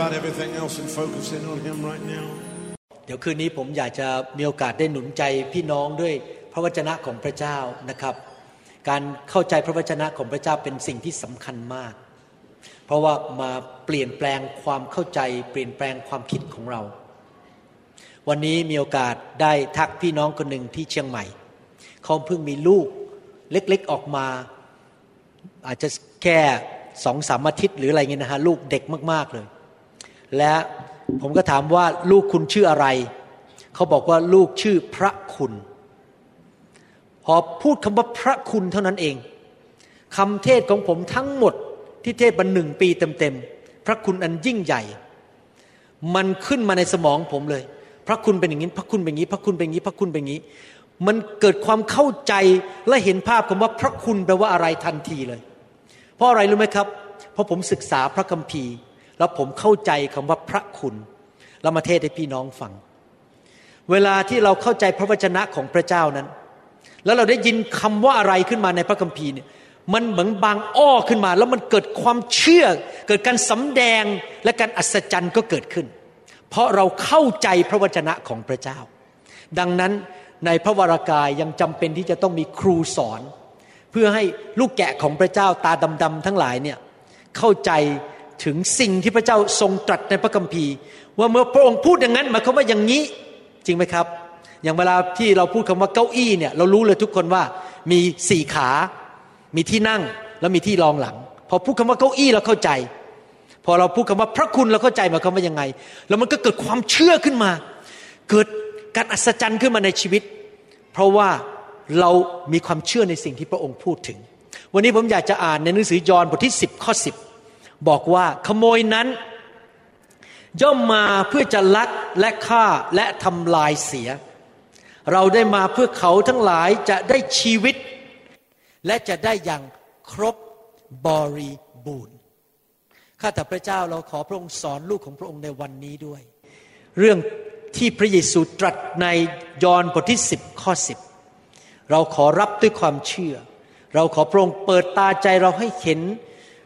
about everything else and focus in on Him right now. เดี๋ยวคืนนี้ผมอยากจะมีโอกาสได้หนุนใจพี่น้องด้วยพระวจนะของพระเจ้านะครับ การเข้าใจพระวจนะของพระเจ้าเป็นสิ่งที่สำคัญมาก เพราะว่ามาเปลี่ยนแปลงความเข้าใจ เปลี่ยนแปลงความคิดของเรา วันนี้มีโอกาสได้ทักพี่น้องคนหนึ่งที่เชียงใหม่เขาเพิ่งมีลูกเล็กๆออกมา อาจจะแค่สองสามอาทิตย์หรืออะไรเงี้ยนะฮะลูกเด็กมากๆเลย และผมก็ถามว่าลูกคุณชื่ออะไร เขาบอกว่าลูกชื่อพระคุณ พอพูดคำว่าพระคุณเท่านั้นเองคำเทศของผมทั้งหมดที่เทศมาหนึ่งปีเต็มๆพระคุณอันยิ่งใหญ่ มันขึ้นมาในสมองผมเลย พระคุณเป็นอย่างนี้ พระคุณเป็นอย่างนี้ พระคุณเป็นอย่างนี้ พระคุณเป็นอย่างนี้ มันเกิดความเข้าใจและเห็นภาพคำว่าพระคุณแปลว่าอะไรทันทีเลย เพราะอะไรรู้ไหมครับ เพราะผมศึกษาพระคัมภีร์ แล้วผมเข้าใจคำว่าพระคุณแล้วมาเทศให้พี่น้องฟัง เวลาที่เราเข้าใจพระวจนะของพระเจ้านั้น แล้วเราได้ยินคำว่าอะไรขึ้นมาในพระคัมภีร์เนี่ยมันเหมือนบางอ้อขึ้นมา แล้วมันเกิดความเชื่อ เกิดการสำแดงและการอัศจรรย์ก็เกิดขึ้น เพราะเราเข้าใจพระวจนะของพระเจ้า ดังนั้นในพระวรากายยังจำเป็นที่จะต้องมีครูสอน เพื่อให้ลูกแกะของพระเจ้าตาดำๆทั้งหลายเนี่ยเข้าใจ ถึงสิ่งที่พระเจ้าทรงตรัสในพระคัมภีร์ ว่าเมื่อพระองค์พูดอย่างนั้นหมายความว่าอย่างนี้จริงไหมครับ อย่างเวลาที่เราพูดคำว่าเก้าอี้เนี่ยเรารู้เลยทุกคนว่ามีสี่ขา มีที่นั่งแล้วมีที่รองหลัง พอพูดคำว่าเก้าอี้เราเข้าใจ พอเราพูดคำว่าพระคุณเราเข้าใจหมายความว่ายังไง แล้วมันก็เกิดความเชื่อขึ้นมา เกิดการอัศจรรย์ขึ้นมาในชีวิต เพราะว่าเรามีความเชื่อในสิ่งที่พระองค์พูดถึง วันนี้ผมอยากจะอ่านในหนังสือยอห์นบทที่ 10 ข้อ 10 บอกว่าขโมยนั้น ย่อมมาเพื่อจะลักและฆ่าและทำลายเสีย เราได้มาเพื่อเขาทั้งหลายจะได้ชีวิต และจะได้อย่างครบบริบูรณ์ข้าแต่พระเจ้าเราขอพระองค์สอนลูกของพระองค์ในวันนี้ด้วย เรื่องที่พระเยซูตรัสในยอห์นบทที่ 10 ข้อ 10 เราขอรับด้วยความเชื่อ เราขอพระองค์เปิดตาใจเราให้เห็น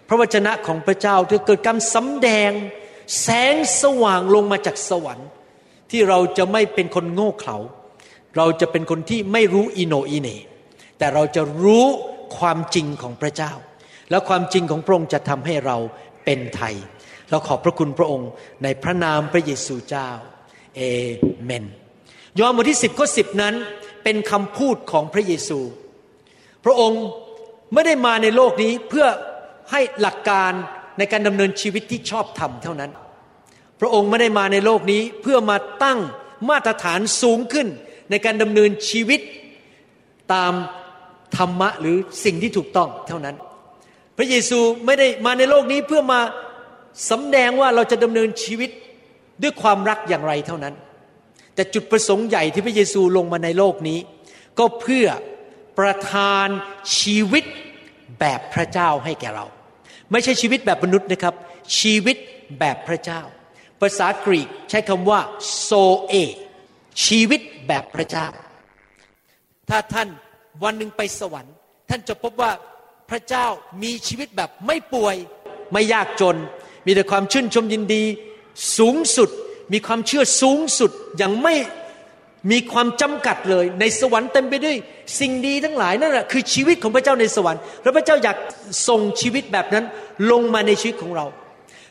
พระวจนะของพระเจ้าที่เกิดการสำแดง แสงสว่างลงมาจากสวรรค์ ที่เราจะไม่เป็นคนโง่เขลาเราจะเป็นคนที่ไม่รู้อิโนอิเนแต่เราจะรู้ความจริงของพระเจ้า แล้วความจริงของพระองค์จะทำให้เราเป็นไทย เราขอบพระคุณพระองค์ในพระนามพระเยซูเจ้าเอเมน ยอห์นบทที่สิบข้อสิบนั้นเป็นคำพูดของพระเยซู พระองค์ไม่ได้มาในโลกนี้เพื่อ ให้หลักการในการดำเนินชีวิตที่ชอบธรรมเท่านั้น พระองค์ไม่ได้มาในโลกนี้เพื่อมาตั้งมาตรฐานสูงขึ้น ในการดำเนินชีวิตตามธรรมะหรือสิ่งที่ถูกต้องเท่านั้น พระเยซูไม่ได้มาในโลกนี้เพื่อมาสำแดงว่าเราจะดำเนินชีวิตด้วยความรักอย่างไรเท่านั้น แต่จุดประสงค์ใหญ่ที่พระเยซูลงมาในโลกนี้ ก็เพื่อประทานชีวิตแบบพระเจ้าให้แก่เรา ไม่ใช่ชีวิตแบบมนุษย์นะครับ ชีวิตแบบพระเจ้า ภาษากรีกใช้คำว่าโซเอชีวิตแบบพระเจ้า ถ้าท่านวันหนึ่งไปสวรรค์ ท่านจะพบว่าพระเจ้ามีชีวิตแบบไม่ป่วย ไม่ยากจน มีแต่ความชื่นชมยินดี สูงสุด มีความเชื่อสูงสุดอย่างไม่ มีความจำกัดเลย ในสวรรค์เต็มไปด้วย สิ่งดีทั้งหลายนั่นแหละคือชีวิตของพระเจ้าในสวรรค์แล้วพระเจ้าอยากส่งชีวิตแบบนั้นลงมาในชีวิตของเรา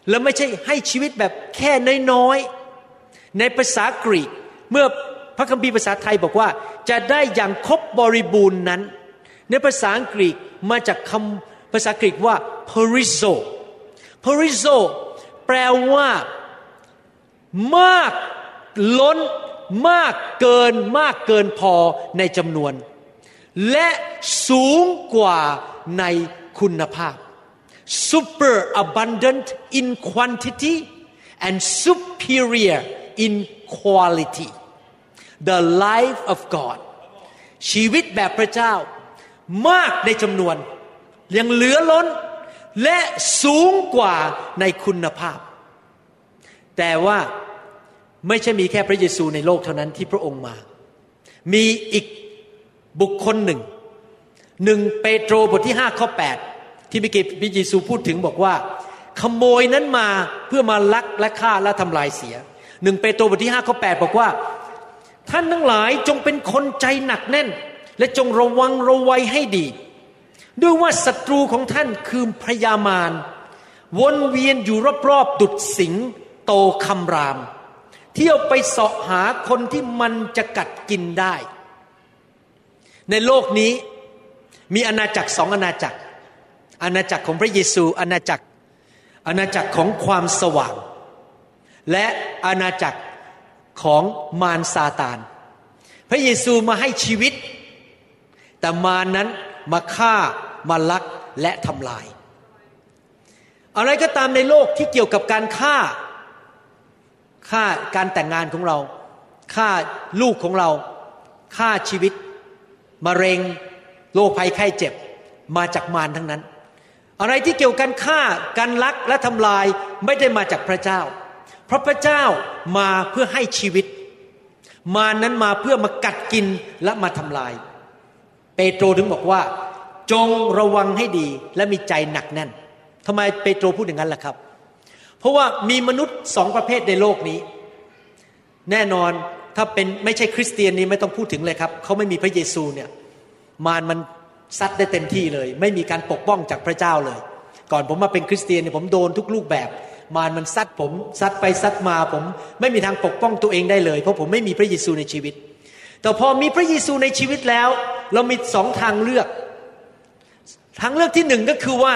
แล้วไม่ใช่ให้ชีวิตแบบแค่น้อยๆในภาษากรีก เมื่อพระคัมภีร์ภาษาไทยบอกว่า จะได้อย่างครบบริบูรณ์นั้น ในภาษาอังกฤษมาจากคำภาษากรีกว่า perizo perizo แปลว่ามากล้น มากเกินมากเกินพอในจำนวน และสูงกว่าในคุณภาพ super abundant in quantity and superior in quality the life of God ชีวิตแบบพระเจ้ามากในจำนวน ยังเหลือล้น และสูงกว่าในคุณภาพ แต่ว่า ไม่ใช่มีแค่พระเยซูในโลกเท่านั้นที่พระองค์มา มีอีกบุคคลหนึ่ง หนึ่งเปโตรบทที่ห้าข้อแปดที่มื่อกี้พระเยซูพูดถึงบอกว่า ขโมยนั้นมาเพื่อมาลักและฆ่าและทำลายเสียหนึ่งเปโตรบทที่ห้าข้อแปดบอกว่า ท่านทั้งหลายจงเป็นคนใจหนักแน่น และจงระวังระวัยให้ดี ด้วยว่าศัตรูของท่านคือพยามารวนเวียนอยู่รอบๆดุดสิงโตคำราม เที่ยวไปเสาะหาคนที่มันจะกัดกินได้ ในโลกนี้มีอาณาจักรสองอาณาจักร อาณาจักรของพระเยซู อาณาจักร อาณาจักรของความสว่าง และอาณาจักรของมารซาตาน พระเยซูมาให้ชีวิต แต่มารนั้นมาฆ่ามาลักและทำลาย อะไรก็ตามในโลกที่เกี่ยวกับการฆ่า ค่าการแต่งงานของเรา ค่าลูกของเรา ค่าชีวิตมะเร็งโรคภัยไข้เจ็บมาจากมารทั้งนั้น อะไรที่เกี่ยวกันฆ่าการลักและทำลายไม่ได้มาจากพระเจ้า เพราะพระเจ้ามาเพื่อให้ชีวิต มานั้นมาเพื่อมากัดกินและมาทำลาย เปโตรถึงบอกว่า จงระวังให้ดีและมีใจหนักแน่นทำไมเปโตรพูดอย่างนั้นล่ะครับเพราะว่ามีมนุษย์สองประเภทในโลกนี้ แน่นอนถ้าเป็นไม่ใช่คริสเตียนนี้ไม่ต้องพูดถึงเลยครับเขาไม่มีพระเยซูเนี่ยมารมันซัดได้เต็มที่เลย ไม่มีการปกป้องจากพระเจ้าเลย ก่อนผมมาเป็นคริสเตียนเนี่ยผมโดนทุกรูปแบบ มารมันซัดผมซัดไปซัดมาผม ไม่มีทางปกป้องตัวเองได้เลย เพราะผมไม่มีพระเยซูในชีวิต แต่พอมีพระเยซูในชีวิตแล้ว เรามีสองทางเลือก ทางเลือกที่หนึ่งก็คือว่า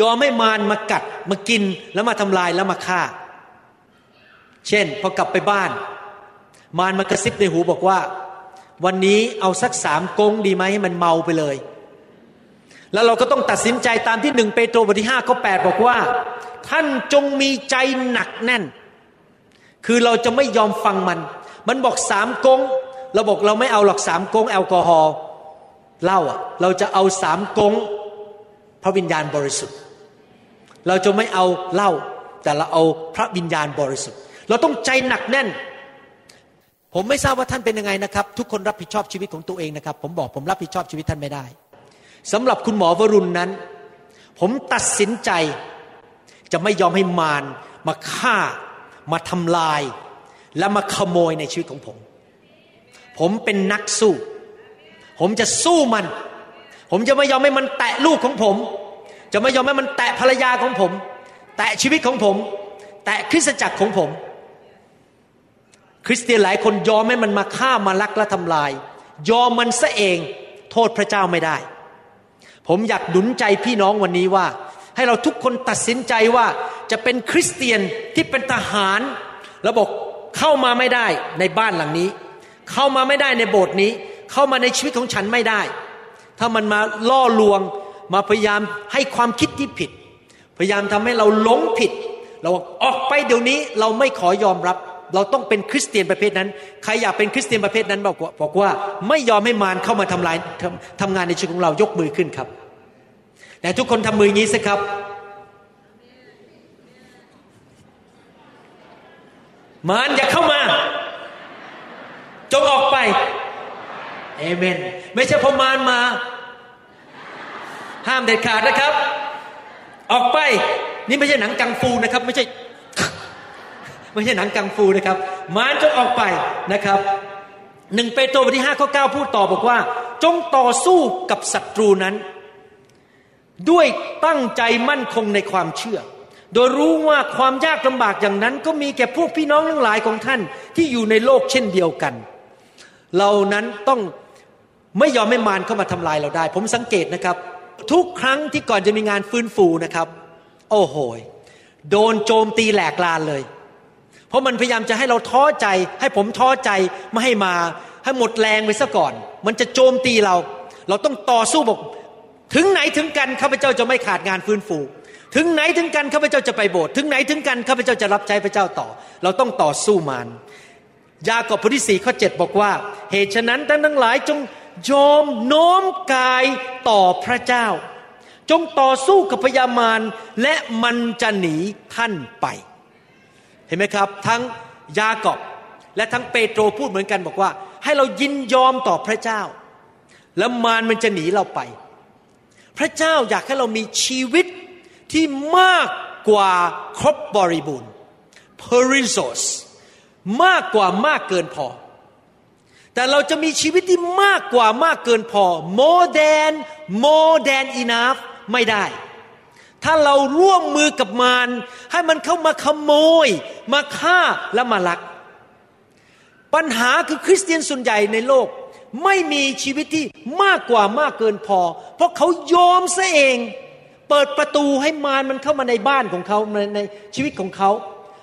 ยอมให้มารมากัดมากินแล้วมาทำลายแล้วมาฆ่า เช่น พอกลับไปบ้าน มารมากระซิบในหูบอกว่า วันนี้เอาสักสามกงดีไหมให้มันเมาไปเลย แล้วเราก็ต้องตัดสินใจตามที่หนึ่งเปโตรบทที่ห้าข้อแปดบอกว่า ท่านจงมีใจหนักแน่น คือเราจะไม่ยอมฟังมัน มันบอกสามกงเราบอกเราไม่เอาหรอกสามกงแอลกอฮอล์เหล้าอะเราจะเอาสามกงพระวิญญาณบริสุทธิ์ เราจะไม่เอาเหล้าแต่เราเอาพระวิญญาณบริสุทธิ์ เราต้องใจหนักแน่น ผมไม่ทราบว่าท่านเป็นยังไงนะครับ ทุกคนรับผิดชอบชีวิตของตัวเองนะครับ ผมบอกผมรับผิดชอบชีวิตท่านไม่ได้สำหรับคุณหมอวรุณนั้น ผมตัดสินใจจะไม่ยอมให้มารมาฆ่า มาทำลาย และมาขโมยในชีวิตของผม ผมเป็นนักสู้ ผมจะสู้มัน ผมจะไม่ยอมให้มันแตะลูกของผม จะไม่ยอมให้มันแตะภรรยาของผม แตะชีวิตของผม แตะคริสตจักรของผม คริสเตียนหลายคนยอมให้มันมาฆ่ามาลักและทำลาย ยอมมันซะเองโทษพระเจ้าไม่ได้ ผมอยากดุนใจพี่น้องวันนี้ว่า ให้เราทุกคนตัดสินใจว่าจะเป็นคริสเตียนที่เป็นทหารแล้วบอกเข้ามาไม่ได้ในบ้านหลังนี้ เข้ามาไม่ได้ในโบสถ์นี้ เข้ามาในชีวิตของฉันไม่ได้ ถ้ามันมาล่อลวง มาพยายามให้ความคิดที่ผิด พยายามทำให้เราหลงผิด เราออกไปเดี๋ยวนี้เราไม่ขอยอมรับ เราต้องเป็นคริสเตียนประเภทนั้น ใครอยากเป็นคริสเตียนประเภทนั้นบอกว่าบอกว่าไม่ยอมให้มารเข้ามาทำลายทำทำงานในชีวิตของเรายกมือขึ้นครับแต่ทุกคนทำมืออย่างนี้สิครับ มารอย่าเข้ามา จงออกไปเอเมน ไม่ใช่พอมารมา ห้ามเด็ดขาดนะครับ ออกไปนี่ไม่ใช่หนังกังฟูนะครับ ไม่ใช่ไม่ใช่หนังกังฟูนะครับ มารจงออกไปนะครับหนึ่งเปโตรบทที่ห้าข้อเก้าพูดต่อบอกว่า จงต่อสู้กับศัตรูนั้น ด้วยตั้งใจมั่นคงในความเชื่อ โดยรู้ว่าความยากลำบากอย่างนั้น ก็มีแก่พวกพี่น้องทั้งหลายของท่านที่อยู่ในโลกเช่นเดียวกันเรานั้นต้องไม่ยอมให้มารเข้ามาทำลายเราได้ ผมสังเกตนะครับ ทุกครั้งที่ก่อนจะมีงานฟื้นฟูนะครับ โอ้โหโดนโจมตีแหลกลานเลย เพราะมันพยายามจะให้เราท้อใจ ให้ผมท้อใจไม่ให้มา ให้หมดแรงไปซะก่อน มันจะโจมตีเรา เราต้องต่อสู้บอก ถึงไหนถึงกันข้าพเจ้าจะไม่ขาดงานฟื้นฟู ถึงไหนถึงกันข้าพเจ้าจะไปโบสถ์ถึงไหนถึงกันข้าพเจ้าจะรับใช้พระเจ้าต่อ เราต้องต่อสู้มารยากอบบทที่สี่ข้อเจ็ดบอกว่า เหตุฉะนั้นท่านทั้งหลายจง ยอมโน้มกายต่อพระเจ้า จงต่อสู้กับพยามารและมันจะหนีท่านไป เห็นไหมครับ ทั้งยากอบและทั้งเปโตรพูดเหมือนกันบอกว่า ให้เรายินยอมต่อพระเจ้า แล้วมารมันจะหนีเราไป พระเจ้าอยากให้เรามีชีวิตที่มากกว่าครบบริบูรณ์ perizos มากกว่ามากเกินพอ แต่เราจะมีชีวิตที่มากกว่ามากเกินพอ more than more than enough ไม่ได้ ถ้าเราร่วมมือกับมารให้มันเข้ามาขโมย มาฆ่าและมาลัก ปัญหาคือคริสเตียนส่วนใหญ่ในโลก ไม่มีชีวิตที่มากกว่ามากเกินพอ เพราะเขายอมซะเอง เปิดประตูให้มารมันเข้ามาในบ้านของเขาในชีวิตของเขา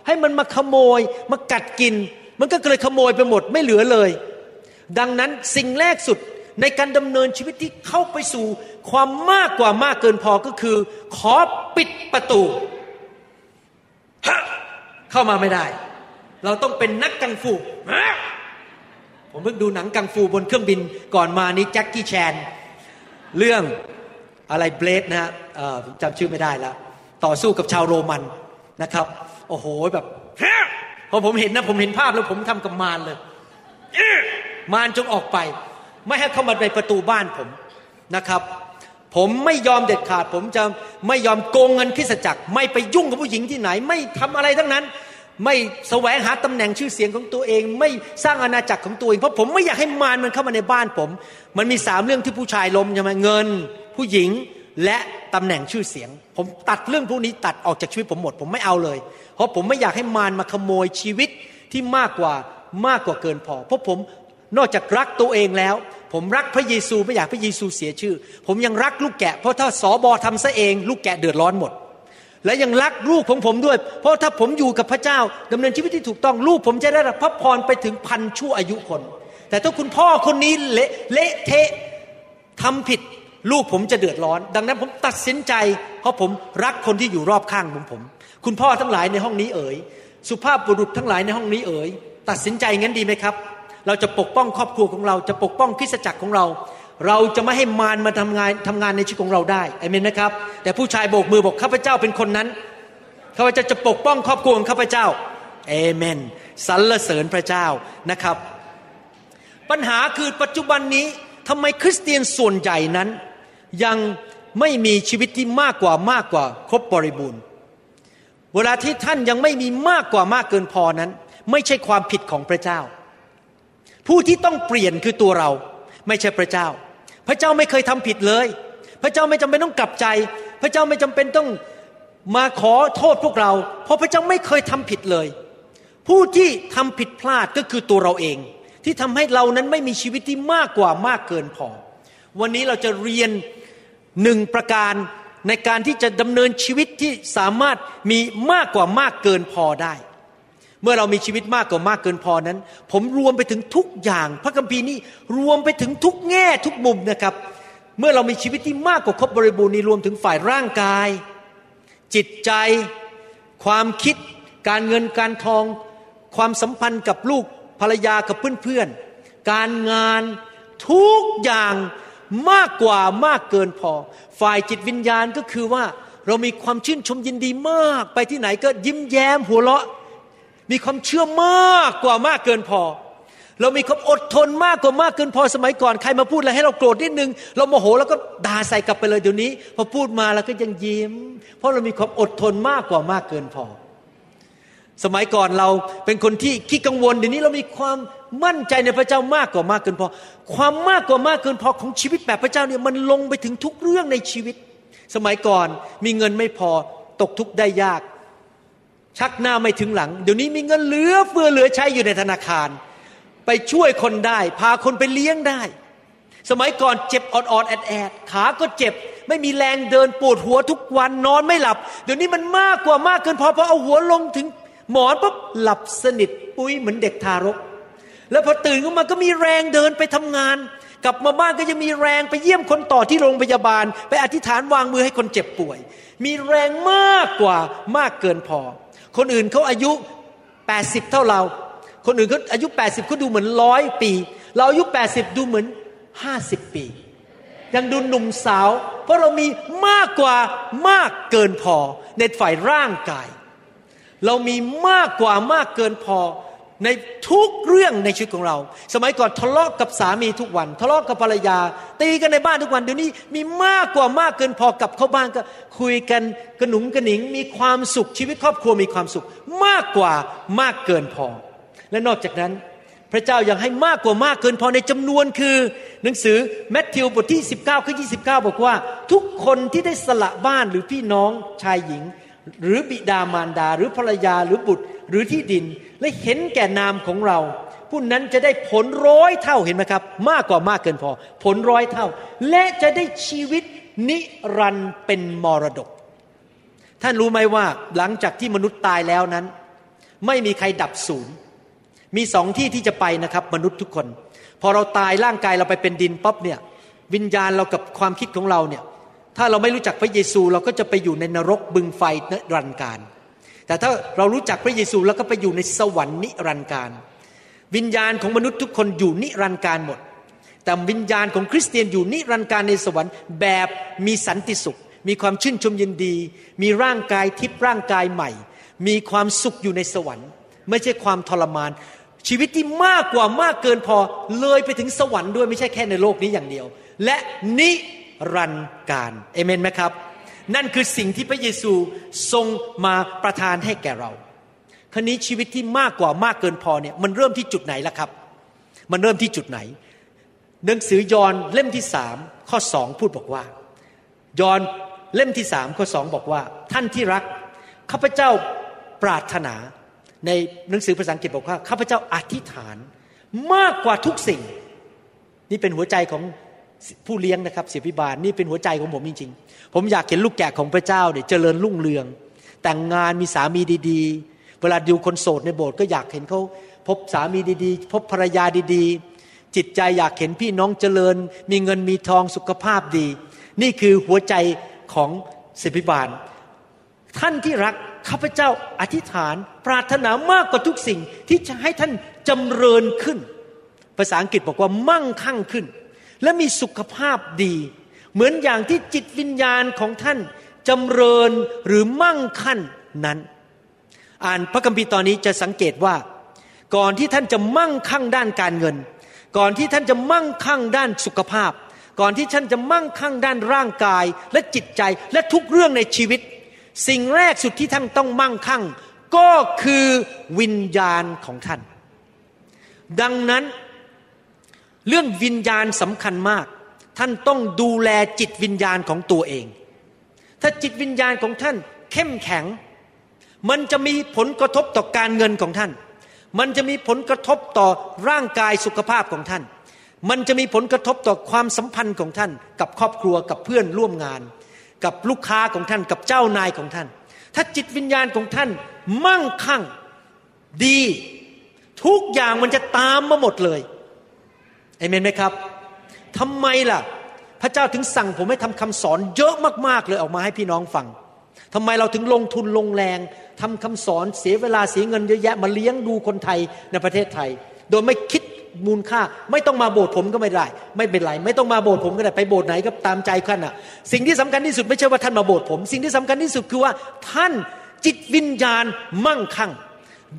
ให้มันมาขโมย มากัดกิน มันก็เลยขโมยไปหมดไม่เหลือเลย ดังนั้นสิ่งแรกสุดในการดำเนินชีวิตที่เข้าไปสู่ความมากกว่ามากเกินพอก็คือ ขอปิดประตูเข้ามาไม่ได้ เราต้องเป็นนักกังฟูผมเพิ่งดูหนังกังฟูบนเครื่องบินก่อนมานี้แจ็คกี้แชน เรื่องอะไรเบลดนะฮะจำชื่อไม่ได้แล้ว ต่อสู้กับชาวโรมันนะครับ โอ้โหแบบพอผมเห็นนะ ผมเห็นภาพแล้วผมทำกับมารเลย มารจงออกไป ไม่ให้เข้ามาในประตูบ้านผมนะครับ ผมไม่ยอมเด็ดขาด ผมจะไม่ยอมโกงเงินคริสจักร ไม่ไปยุ่งกับผู้หญิงที่ไหน ไม่ทำอะไรทั้งนั้น ไม่แสวงหาตำแหน่งชื่อเสียงของตัวเอง ไม่สร้างอาณาจักรของตัวเองเพราะผมไม่อยากให้มารมันเข้ามาในบ้านผม มันมีสามเรื่องที่ผู้ชายล้มใช่ไหมเงิน ผู้หญิงและตำแหน่งชื่อเสียง ผมตัดเรื่องพวกนี้ตัดออกจากชีวิตผมหมด ผมไม่เอาเลย เพราะผมไม่อยากให้มารมาขโมยชีวิตที่มากกว่ามากกว่าเกินพอ เพราะผม นอกจากรักตัวเองแล้ว ผมรักพระเยซูไม่อยากพระเยซูเสียชื่อ ผมยังรักลูกแกะ เพราะถ้าสอบอทำซะเอง ลูกแกะเดือดร้อนหมด และยังรักลูกของผมด้วย เพราะถ้าผมอยู่กับพระเจ้าดำเนินชีวิตที่ถูกต้องลูกผมจะได้รับพระพรไปถึงพันชั่วอายุคน แต่ถ้าคุณพ่อคนนี้เละเละเทะทำผิดลูกผมจะเดือดร้อน ดังนั้นผมตัดสินใจ เพราะผมรักคนที่อยู่รอบข้างของผม คุณพ่อทั้งหลายในห้องนี้เอ๋ย สุภาพบุรุษทั้งหลายในห้องนี้เอ๋ย ตัดสินใจงั้นดีไหมครับ เราจะปกป้องครอบครัวของเรา จะปกป้องคริสตจักรของเรา เราจะไม่ให้มารมาทำงานทำงานในชีวิตของเราได้อเมนนะครับ แต่ผู้ชายโบกมือบอกข้าพเจ้าเป็นคนนั้นข้าพเจ้าจะปกป้องครอบครัวของข้าพเจ้าเอเมนสรรเสริญพระเจ้านะครับ ปัญหาคือปัจจุบันนี้ทำไมคริสเตียนส่วนใหญ่นั้น ยังไม่มีชีวิตที่มากกว่ามากกว่าครบบริบูรณ์ เวลาที่ท่านยังไม่มีมากกว่ามากเกินพอนั้น ไม่ใช่ความผิดของพระเจ้า ผู้ที่ต้องเปลี่ยนคือตัวเรา ไม่ใช่พระเจ้า พระเจ้าไม่เคยทำผิดเลย พระเจ้าไม่จำเป็นต้องกลับใจ พระเจ้าไม่จำเป็นต้องมาขอโทษพวกเรา เพราะพระเจ้าไม่เคยทำผิดเลย ผู้ที่ทำผิดพลาดก็คือตัวเราเอง ที่ทำให้เรานั้นไม่มีชีวิตที่มากกว่ามากเกินพอ วันนี้เราจะเรียนหนึ่งประการในการที่จะดำเนินชีวิตที่สามารถมีมากกว่ามากเกินพอได้ เมื่อเรามีชีวิตมากกว่ามากเกินพอนั้น ผมรวมไปถึงทุกอย่าง พระคัมภีร์นี้รวมไปถึงทุกแง่ทุกมุมนะครับ เมื่อเรามีชีวิตที่มากกว่าครบบริบูรณ์นี้รวมถึงฝ่ายร่างกาย จิตใจ ความคิด การเงินการทอง ความสัมพันธ์กับลูกภรรยากับเพื่อนๆการงานทุกอย่างมากกว่ามากเกินพอ ฝ่ายจิตวิญญาณก็คือว่าเรามีความชื่นชมยินดีมาก ไปที่ไหนก็ยิ้มแย้มหัวเราะ มีความเชื่อมากกว่ามากเกินพอ เรามีความอดทนมากกว่ามากเกินพอสมัยก่อนใครมาพูดอะไรให้เราโกรธนิดนึง เราโมโหแล้วก็ด่าใส่กลับไปเลยเดี๋ยวนี้ พอพูดมาเราก็ยังยิ้ม เพราะเรามีความอดทนมากกว่ามากเกินพอ สมัยก่อนเราเป็นคนที่ขี้กังวลเดี๋ยวนี้เรามีความมั่นใจในพระเจ้ามากกว่ามากเกินพอ ความมากกว่ามากเกินพอของชีวิตแบบพระเจ้าเนี่ยมันลงไปถึงทุกเรื่องในชีวิต สมัยก่อนมีเงินไม่พอตกทุกข์ได้ยาก ชักหน้าไม่ถึงหลัง เดี๋ยวนี้มีเงินเหลือเฟือเหลือใช้อยู่ในธนาคาร ไปช่วยคนได้ พาคนไปเลี้ยงได้ สมัยก่อนเจ็บออดๆแอดแอดขาก็เจ็บ ไม่มีแรงเดินปวดหัวทุกวันนอนไม่หลับ เดี๋ยวนี้มันมากกว่ามากเกินพอพอเอาหัวลงถึงหมอนปุ๊บหลับสนิทปุ้ยเหมือนเด็กทารก แล้วพอตื่นขึ้นมาก็มีแรงเดินไปทำงาน กลับมาบ้านก็ยังมีแรงไปเยี่ยมคนต่อที่โรงพยาบาล ไปอธิษฐานวางมือให้คนเจ็บป่วย มีแรงมากกว่ามากเกินพอ คนอื่นเขาอายุ 80 เท่าเรา คนอื่นเขาอายุ 80เขาดูเหมือนร้อยปี เราอายุ 80 ดูเหมือน 50 ปี ยังดูหนุ่มสาว เพราะเรามีมากกว่ามากเกินพอในฝ่ายร่างกาย เรามีมากกว่ามากเกินพอ ในทุกเรื่องในชีวิตของเรา สมัยก่อนทะเลาะกับสามีทุกวัน ทะเลาะกับภรรยา ตีกันในบ้านทุกวันเดี๋ยวนี้มีมากกว่ามากเกินพอกลับเข้าบ้านก็คุยกันกระหนุงกระหนิง มีความสุขชีวิตครอบครัวมีความสุข มากกว่ามากเกินพอ และนอกจากนั้น พระเจ้ายังให้มากกว่ามากเกินพอในจำนวนคือ หนังสือแมทธิวบทที่ 19ข้อ29บอกว่า ทุกคนที่ได้สละบ้านหรือพี่น้องชายหญิง หรือบิดามารดาหรือภรรยาหรือบุตรหรือที่ดิน และเห็นแก่นามของเรา ผู้นั้นจะได้ผลร้อยเท่าเห็นไหมครับ มากกว่ามากเกินพอ ผลร้อยเท่า และจะได้ชีวิตนิรันดร์เป็นมรดก ท่านรู้ไหมว่าหลังจากที่มนุษย์ตายแล้วนั้น ไม่มีใครดับศูนย์มีสองที่ที่จะไปนะครับ มนุษย์ทุกคน พอเราตายร่างกายเราไปเป็นดินป๊อบเนี่ย วิญญาณเรากับความคิดของเราเนี่ยถ้าเราไม่รู้จักพระเยซูเราก็จะไปอยู่ในนรกบึงไฟนรันการ แต่ถ้าเรารู้จักพระเยซูเราก็ไปอยู่ในสวรรค์นิรันดร์การ วิญญาณของมนุษย์ทุกคนอยู่นิรันดร์การหมด แต่วิญญาณของคริสเตียนอยู่นิรันดร์การในสวรรค์แบบมีสันติสุข มีความชื่นชมยินดี มีร่างกายทิพย์ร่างกายใหม่ มีความสุขอยู่ในสวรรค์ ไม่ใช่ความทรมาน ชีวิตที่มากกว่ามากเกินพอเลยไปถึงสวรรค์ด้วยไม่ใช่แค่ในโลกนี้อย่างเดียว และนิรันการเอเมนไหมครับ นั่นคือสิ่งที่พระเยซูทรงมาประทานให้แก่เราครนี้ชีวิตที่มากกว่ามากเกินพอเนี่ยมันเริ่มที่จุดไหนล่ะครับ มันเริ่มที่จุดไหน หนังสือยอห์นเล่มที่สามข้อสองพูดบอกว่า ยอห์นเล่มที่สามข้อสองบอกว่า ท่านที่รักข้าพเจ้าปรารถนาในหนังสือภาษาอังกฤษบอกว่าข้าพเจ้าอธิษฐานมากกว่าทุกสิ่ง นี่เป็นหัวใจของผู้เลี้ยงนะครับเสียพิบาลนี่เป็นหัวใจของผมจริง ผมอยากเห็นลูกแกะของพระเจ้าเนี่ยเจริญรุ่งเรือง แต่งงานมีสามีดีๆ เวลาดูคนโสดในโบสถ์ก็อยากเห็นเขาพบสามีดีๆ พบภรรยาดีๆ จิตใจอยากเห็นพี่น้องเจริญ มีเงินมีทองสุขภาพดี นี่คือหัวใจของเสียพิบาล ท่านที่รักข้าพเจ้าอธิษฐานปรารถนามากกว่าทุกสิ่งที่จะให้ท่านจำเริญขึ้น ภาษาอังกฤษบอกว่ามั่งคั่งขึ้น และมีสุขภาพดี เหมือนอย่างที่จิตวิญญาณของท่านจำเริญหรือมั่งคั่นนั้น อ่านพระคัมภีร์ตอนนี้จะสังเกตว่า ก่อนที่ท่านจะมั่งคั่งด้านการเงิน ก่อนที่ท่านจะมั่งคั่งด้านสุขภาพ ก่อนที่ท่านจะมั่งคั่งด้านร่างกายและจิตใจและทุกเรื่องในชีวิต สิ่งแรกสุดที่ท่านต้องมั่งคั่ง ก็คือวิญญาณของท่าน ดังนั้นเรื่องวิญญาณสำคัญมาก ท่านต้องดูแลจิตวิญญาณของตัวเอง ถ้าจิตวิญญาณของท่านเข้มแข็ง มันจะมีผลกระทบต่อการเงินของท่าน มันจะมีผลกระทบต่อร่างกายสุขภาพของท่าน มันจะมีผลกระทบต่อความสัมพันธ์ของท่าน กับครอบครัวกับเพื่อนร่วมงาน กับลูกค้าของท่านกับเจ้านายของท่าน ถ้าจิตวิญญาณของท่านมั่งคั่งดี ทุกอย่างมันจะตามมาหมดเลยเอเมนไหมครับ ทำไมล่ะ พระเจ้าถึงสั่งผมให้ทำคำสอนเยอะมากๆเลยออกมาให้พี่น้องฟังทำไมเราถึงลงทุนลงแรงทำคำสอนเสียเวลาเสียเงินเยอะแยะมาเลี้ยงดูคนไทยในประเทศไทย โดยไม่คิดมูลค่า ไม่ต้องมาโบสถ์ผมก็ไม่ได้ ไม่เป็นไร ไม่ต้องมาโบสถ์ผมก็ได้ไปโบสถ์ไหนก็ตามใจท่านอะ สิ่งที่สำคัญที่สุดไม่ใช่ว่าท่านมาโบสถ์ผม สิ่งที่สำคัญที่สุดคือว่าท่านจิตวิญญาณมั่งคั่ง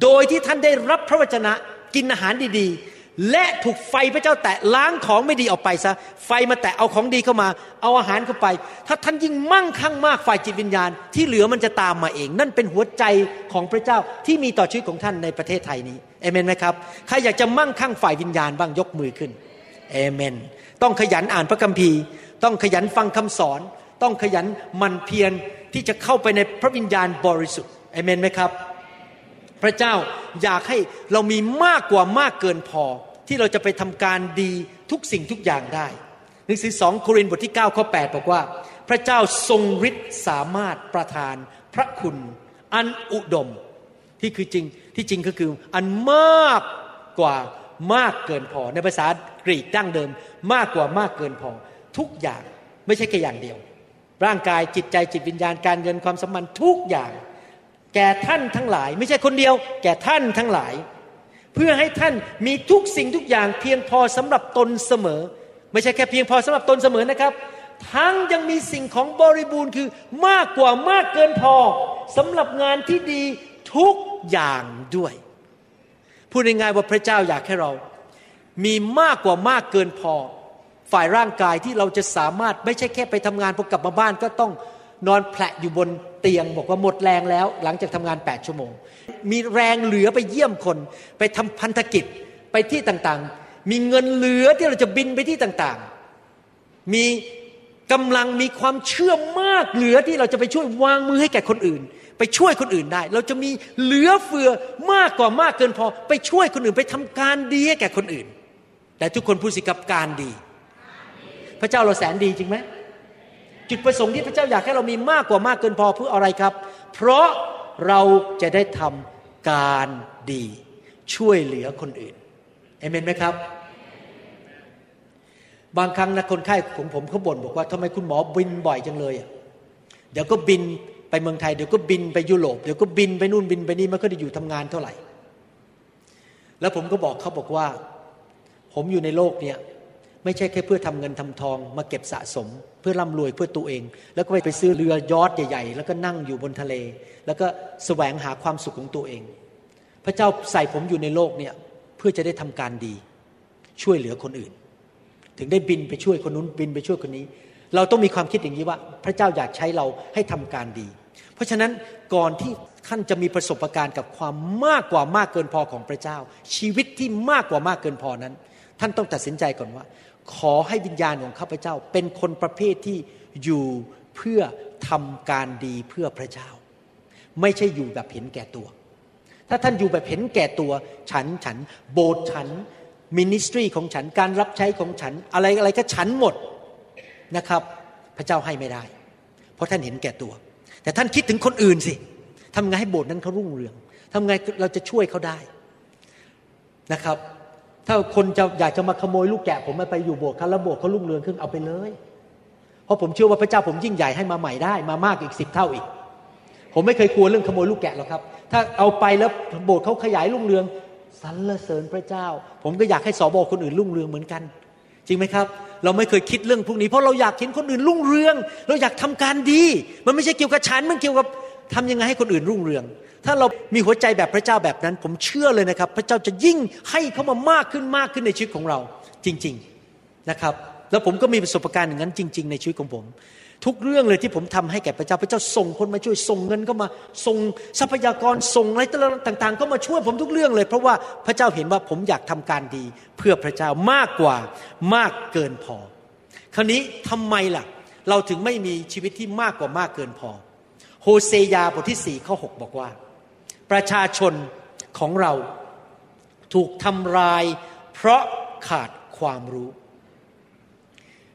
โดยที่ท่านได้รับพระวจนะกินอาหารดีๆ และถูกไฟพระเจ้าแตะล้างของไม่ดีออกไปซะ ไฟมาแตะเอาของดีเข้ามา เอาอาหารเข้าไป ถ้าท่านยิ่งมั่งคั่งมากฝ่ายจิตวิญญาณ ที่เหลือมันจะตามมาเอง นั่นเป็นหัวใจของพระเจ้าที่มีต่อชีวิตของท่านในประเทศไทยนี้เอเมนไหมครับใครอยากจะมั่งคั่งฝ่ายวิญญาณบ้างยกมือขึ้นเอเมน ต้องขยันอ่านพระคัมภีร์ ต้องขยันฟังคำสอน ต้องขยันมันเพียรที่จะเข้าไปในพระวิญญาณบริสุทธิ์เอเมนไหมครับ พระเจ้าอยากให้เรามีมากกว่ามากเกินพอ ที่เราจะไปทำการดีทุกสิ่งทุกอย่างได้หนังสือสองโครินธ์บทที่9ข้อ8บอกว่า พระเจ้าทรงฤทธิ์สามารถประทานพระคุณ อันอุดม ที่คือจริงที่จริงก็คืออันมากกว่ามากเกินพอ ในภาษากรีกดั้งเดิม มากกว่ามากเกินพอ ทุกอย่างไม่ใช่แค่อย่างเดียว ร่างกายจิตใจจิตวิญญาณการเงินความสัมพันธ์ทุกอย่าง แก่ท่านทั้งหลาย ไม่ใช่คนเดียว แก่ท่านทั้งหลาย เพื่อให้ท่านมีทุกสิ่งทุกอย่างเพียงพอสำหรับตนเสมอ ไม่ใช่แค่เพียงพอสำหรับตนเสมอนะครับ ทั้งยังมีสิ่งของบริบูรณ์คือมากกว่ามากเกินพอสำหรับงานที่ดีทุกอย่างด้วย พูดง่ายๆว่าพระเจ้าอยากให้เรา มีมากกว่ามากเกินพอ ฝ่ายร่างกายที่เราจะสามารถไม่ใช่แค่ไปทำงานพอกลับมาบ้านก็ต้องนอนแผลอยู่บน เตียงบอกว่าหมดแรงแล้ว หลังจากทำงาน 8 ชั่วโมง มีแรงเหลือไปเยี่ยมคน ไปทำพันธกิจไปที่ต่างๆ มีเงินเหลือที่เราจะบินไปที่ต่างๆ มีกำลังมีความเชื่อมากเหลือที่เราจะไปช่วยวางมือให้แก่คนอื่น ไปช่วยคนอื่นได้ เราจะมีเหลือเฟือมากกว่ามากเกินพอ ไปช่วยคนอื่นไปทำการดีให้แก่คนอื่น แต่ทุกคนพูดสิกับการดี พระเจ้าเราแสนดีจริงไหม จุดประสงค์ที่พระเจ้าอยากให้เรามีมากกว่ามากเกินพอเพื่ออะไรครับ เพราะเราจะได้ทำการดีช่วยเหลือคนอื่นเอเมนไหมครับ บางครั้งนะคนไข้ของผมเขาบ่นบอกว่าทำไมคุณหมอบินบ่อยจังเลยอะเดี๋ยวก็บินไปเมืองไทยเดี๋ยวก็บินไปยุโรปเดี๋ยวก็บินไปนู่นบินไปนี่ไมันก็ได้อยู่ทำงานเท่าไหร่ แล้วผมก็บอกเขาบอกว่า ผมอยู่ในโลกเนี้ย ไม่ใช่แค่เพื่อทำเงินทำทอง มาเก็บสะสม เพื่อร่ำรวยเพื่อตัวเอง แล้วก็ไปซื้อเรือยอทใหญ่ๆ แล้วก็นั่งอยู่บนทะเล แล้วก็แสวงหาความสุขของตัวเอง พระเจ้าใส่ผมอยู่ในโลกเนี่ยเพื่อจะได้ทำการดี ช่วยเหลือคนอื่น ถึงได้บินไปช่วยคนนู้นบินไปช่วยคนนี้ เราต้องมีความคิดอย่างนี้ว่า พระเจ้าอยากใช้เราให้ทำการดี เพราะฉะนั้นก่อนที่ท่านจะมีประสบการณ์กับความมากกว่ามากเกินพอของพระเจ้า ชีวิตที่มากกว่ามากเกินพอนั้น ท่านต้องตัดสินใจก่อนว่า ขอให้วิญญาณของข้าพเจ้า เป็นคนประเภทที่อยู่เพื่อทำการดีเพื่อพระเจ้า ไม่ใช่อยู่แบบเห็นแก่ตัว ถ้าท่านอยู่แบบเห็นแก่ตัว ฉันฉันโบสถ์ฉันมินิสทรีของฉันการรับใช้ของฉันอะไรอะไรก็ฉันหมดนะครับ พระเจ้าให้ไม่ได้ เพราะท่านเห็นแก่ตัว แต่ท่านคิดถึงคนอื่นสิทำไงให้โบสถ์นั้นเขารุ่งเรืองทำไงเราจะช่วยเขาได้นะครับ ถ้าคนจะอยากจะมาขโมยลูกแกะ ผมไปอยู่โบสถ์เขาแล้วโบสถ์เขาลุ่งเรืองขึ้นเอาไปเลย เพราะผมเชื่อว่าพระเจ้าผมยิ่งใหญ่ให้มาใหม่ได้ มามากอีกสิบเท่าอีก ผมไม่เคยกลัวเรื่องขโมยลูกแกะหรอกครับ ถ้าเอาไปแล้วโบสถ์เขาขยายลุ่งเรืองสรรเสริญพระเจ้า ผมก็อยากให้สอบอคนอื่นรุ่งเรืองเหมือนกัน จริงไหมครับ เราไม่เคยคิดเรื่องพวกนี้เพราะเราอยากเห็นคนอื่นรุ่งเรือง เราอยากทำการดี มันไม่ใช่เกี่ยวกับฉันมันเกี่ยวกับ ทำยังไงให้คนอื่นรุ่งเรือง ถ้าเรามีหัวใจแบบพระเจ้าแบบนั้น ผมเชื่อเลยนะครับ พระเจ้าจะยิ่งให้เขามามากขึ้นมากขึ้นในชีวิตของเราจริง ๆนะครับ แล้วผมก็มีประสบการณ์อย่างนั้นจริง ๆ ในชีวิตของผม ทุกเรื่องเลยที่ผมทำให้แก่พระเจ้าพระเจ้าส่งคนมาช่วยส่งเงินเข้ามาส่งทรัพยากรส่งอะไรต่างๆ ก็มาช่วยผมทุกเรื่องเลย เพราะว่าพระเจ้าเห็นว่าผมอยากทำการดี เพื่อพระเจ้ามากกว่ามากเกินพอ คราวนี้ทำไมล่ะ เราถึงไม่มีชีวิตที่มากกว่ามากเกินพอ โฮเซยาบทที่สี่ข้อหบอกว่า ประชาชนของเราถูกทำลาย เพราะขาดความรู้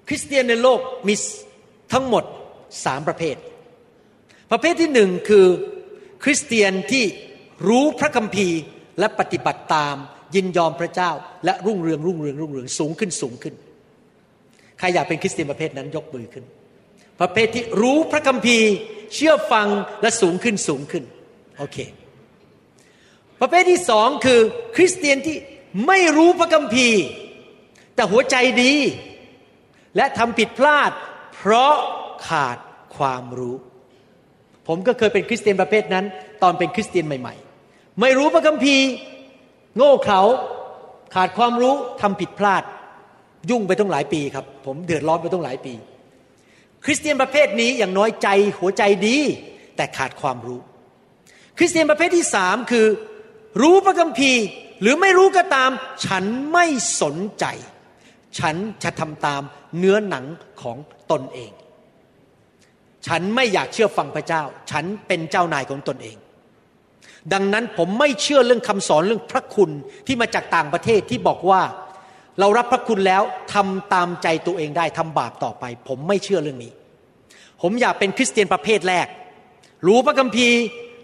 คริสเตียนในโลกมีทั้งหมดสามประเภท ประเภทที่หนึ่งคือคริสเตียนที่รู้พระคัมภีร์และปฏิบัติตามยินยอมพระเจ้า และรุ่งเรืองรุ่งเรืองรุ่งเรืองสูงขึ้นสูงขึ้น ใครอยากเป็นคริสเตียนประเภทนั้นยกมือขึ้น ประเภทที่รู้พระคัมภีร์เชื่อฟังและสูงขึ้นสูงขึ้นโอเค ประเภทที่สองคือ คริสเตียนที่ไม่รู้พระคัมภีร์ แต่หัวใจดี และทำผิดพลาด เพราะขาดความรู้ ผมก็เคยเป็นคริสเตียนประเภทนั้น ตอนเป็นคริสเตียนใหม่ๆ ไม่รู้พระคัมภีร์ โง่เขลาขาดความรู้ทำผิดพลาด ยุ่งไปต้องหลายปีครับ ผมเดือดร้อนไปต้องหลายปี คริสเตียนประเภทนี้อย่างน้อยใจหัวใจดี แต่ขาดความรู้ คริสเตียนประเภทที่สามคือ รู้พระคัมภีร์หรือไม่รู้ก็ตาม ฉันไม่สนใจ ฉันจะทำตามเนื้อหนังของตนเอง ฉันไม่อยากเชื่อฟังพระเจ้า ฉันเป็นเจ้านายของตนเอง ดังนั้นผมไม่เชื่อเรื่องคำสอนเรื่องพระคุณที่มาจากต่างประเทศที่บอกว่า เรารับพระคุณแล้วทำตามใจตัวเองได้ทำบาปต่อไป ผมไม่เชื่อเรื่องนี้ ผมอยากเป็นคริสเตียนประเภทแรก รู้พระคัมภีร์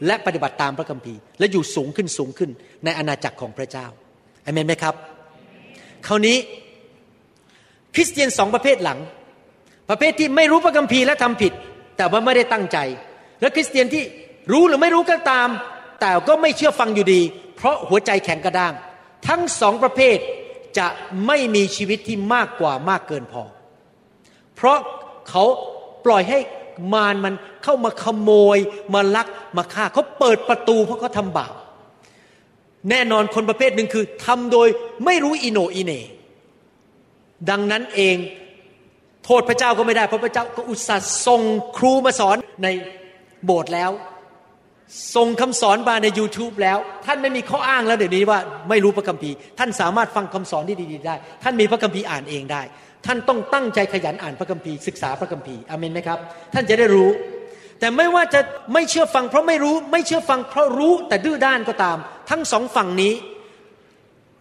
และปฏิบัติตามพระคัมภีร์ และอยู่สูงขึ้นสูงขึ้นในอาณาจักรของพระเจ้าอเมนไหมครับ คราวนี้คริสเตียนสองประเภทหลัง ประเภทที่ไม่รู้พระคัมภีร์และทำผิด แต่ว่าไม่ได้ตั้งใจ และคริสเตียนที่รู้หรือไม่รู้ก็ตาม แต่ก็ไม่เชื่อฟังอยู่ดี เพราะหัวใจแข็งกระด้าง ทั้งสองประเภท จะไม่มีชีวิตที่มากกว่ามากเกินพอ เพราะเขาปล่อยให้มารมันเข้ามาขโมย มาลักมาฆ่าเขาเปิดประตูเพราะเขาทำบาปแน่นอนคนประเภทหนึ่งคือทำโดยไม่รู้อิโนอิเน ดังนั้นเองโทษพระเจ้าก็ไม่ได้ เพราะพระเจ้าก็อุตส่าห์ส่งครูมาสอนในโบสถ์แล้ว ส่งคำสอนมาใน YouTube แล้ว ท่านไม่มีข้ออ้างแล้วเดี๋ยวนี้ว่าไม่รู้พระคัมภีร์ ท่านสามารถฟังคำสอนที่ดีๆได้ ท่านมีพระคัมภีร์อ่านเองได้ ท่านต้องตั้งใจขยันอ่านพระคัมภีร์ศึกษาพระคัมภีร์อเมนไหมครับ ท่านจะได้รู้ แต่ไม่ว่าจะไม่เชื่อฟัง เพราะไม่รู้ไม่เชื่อฟังเพราะรู้แต่ดื้อด้านก็ตาม ทั้งสองฝั่งนี้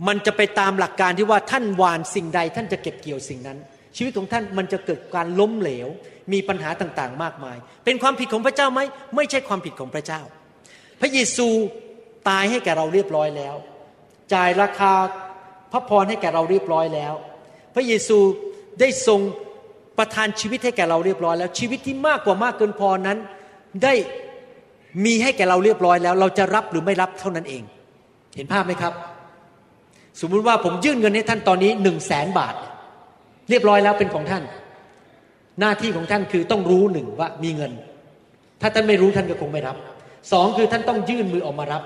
มันจะไปตามหลักการที่ว่าท่านหวานสิ่งใด ท่านจะเก็บเกี่ยวสิ่งนั้น ชีวิตของท่านมันจะเกิดการล้มเหลว มีปัญหาต่างๆ มากมาย เป็นความผิดของพระเจ้าไหมไม่ใช่ความผิดของพระเจ้า พระเยซูตายให้แก่เราเรียบร้อยแล้ว จ่ายราคาพระพรให้แก่เราเรียบร้อยแล้ว พระเยซูได้ทรงประทานชีวิตให้แก่เราเรียบร้อยแล้ว ชีวิตที่มากกว่ามากเกินพอนั้น ได้มีให้แก่เราเรียบร้อยแล้ว เราจะรับหรือไม่รับเท่านั้นเอง เห็นภาพไหมครับ สมมุติว่าผมยื่นเงินให้ท่านตอนนี้หนึ่งแสนบาท เรียบร้อยแล้วเป็นของท่าน หน้าที่ของท่านคือต้องรู้หนึ่งว่ามีเงิน ถ้าท่านไม่รู้ท่านก็คงไม่รับ สองคือท่านต้องยื่นมือออกมารับ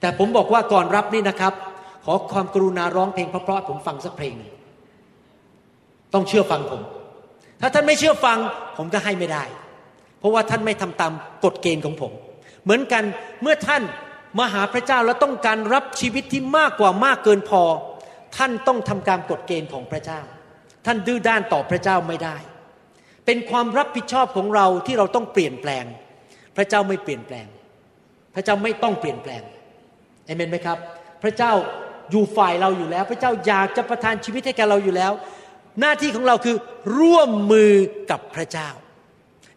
แต่ผมบอกว่าก่อนรับนี่นะครับ ขอความกรุณาร้องเพลงเพราะๆผมฟังสักเพลง ต้องเชื่อฟังผม ถ้าท่านไม่เชื่อฟัง ผมก็ให้ไม่ได้ เพราะว่าท่านไม่ทำตามกฎเกณฑ์ของผม เหมือนกันเมื่อท่านมาหาพระเจ้าแล้วต้องการรับชีวิตที่มากกว่ามากเกินพอ ท่านต้องทำการกฎเกณฑ์ของพระเจ้า ท่านดื้อด้านต่อพระเจ้าไม่ได้ เป็นความรับผิดชอบของเราที่เราต้องเปลี่ยนแปลง พระเจ้าไม่เปลี่ยนแปลง พระเจ้าไม่ต้องเปลี่ยนแปลงเอเมนไหมครับ พระเจ้าอยู่ฝ่ายเราอยู่แล้ว พระเจ้าอยากจะประทานชีวิตให้แก่เราอยู่แล้ว หน้าที่ของเราคือร่วมมือกับพระเจ้า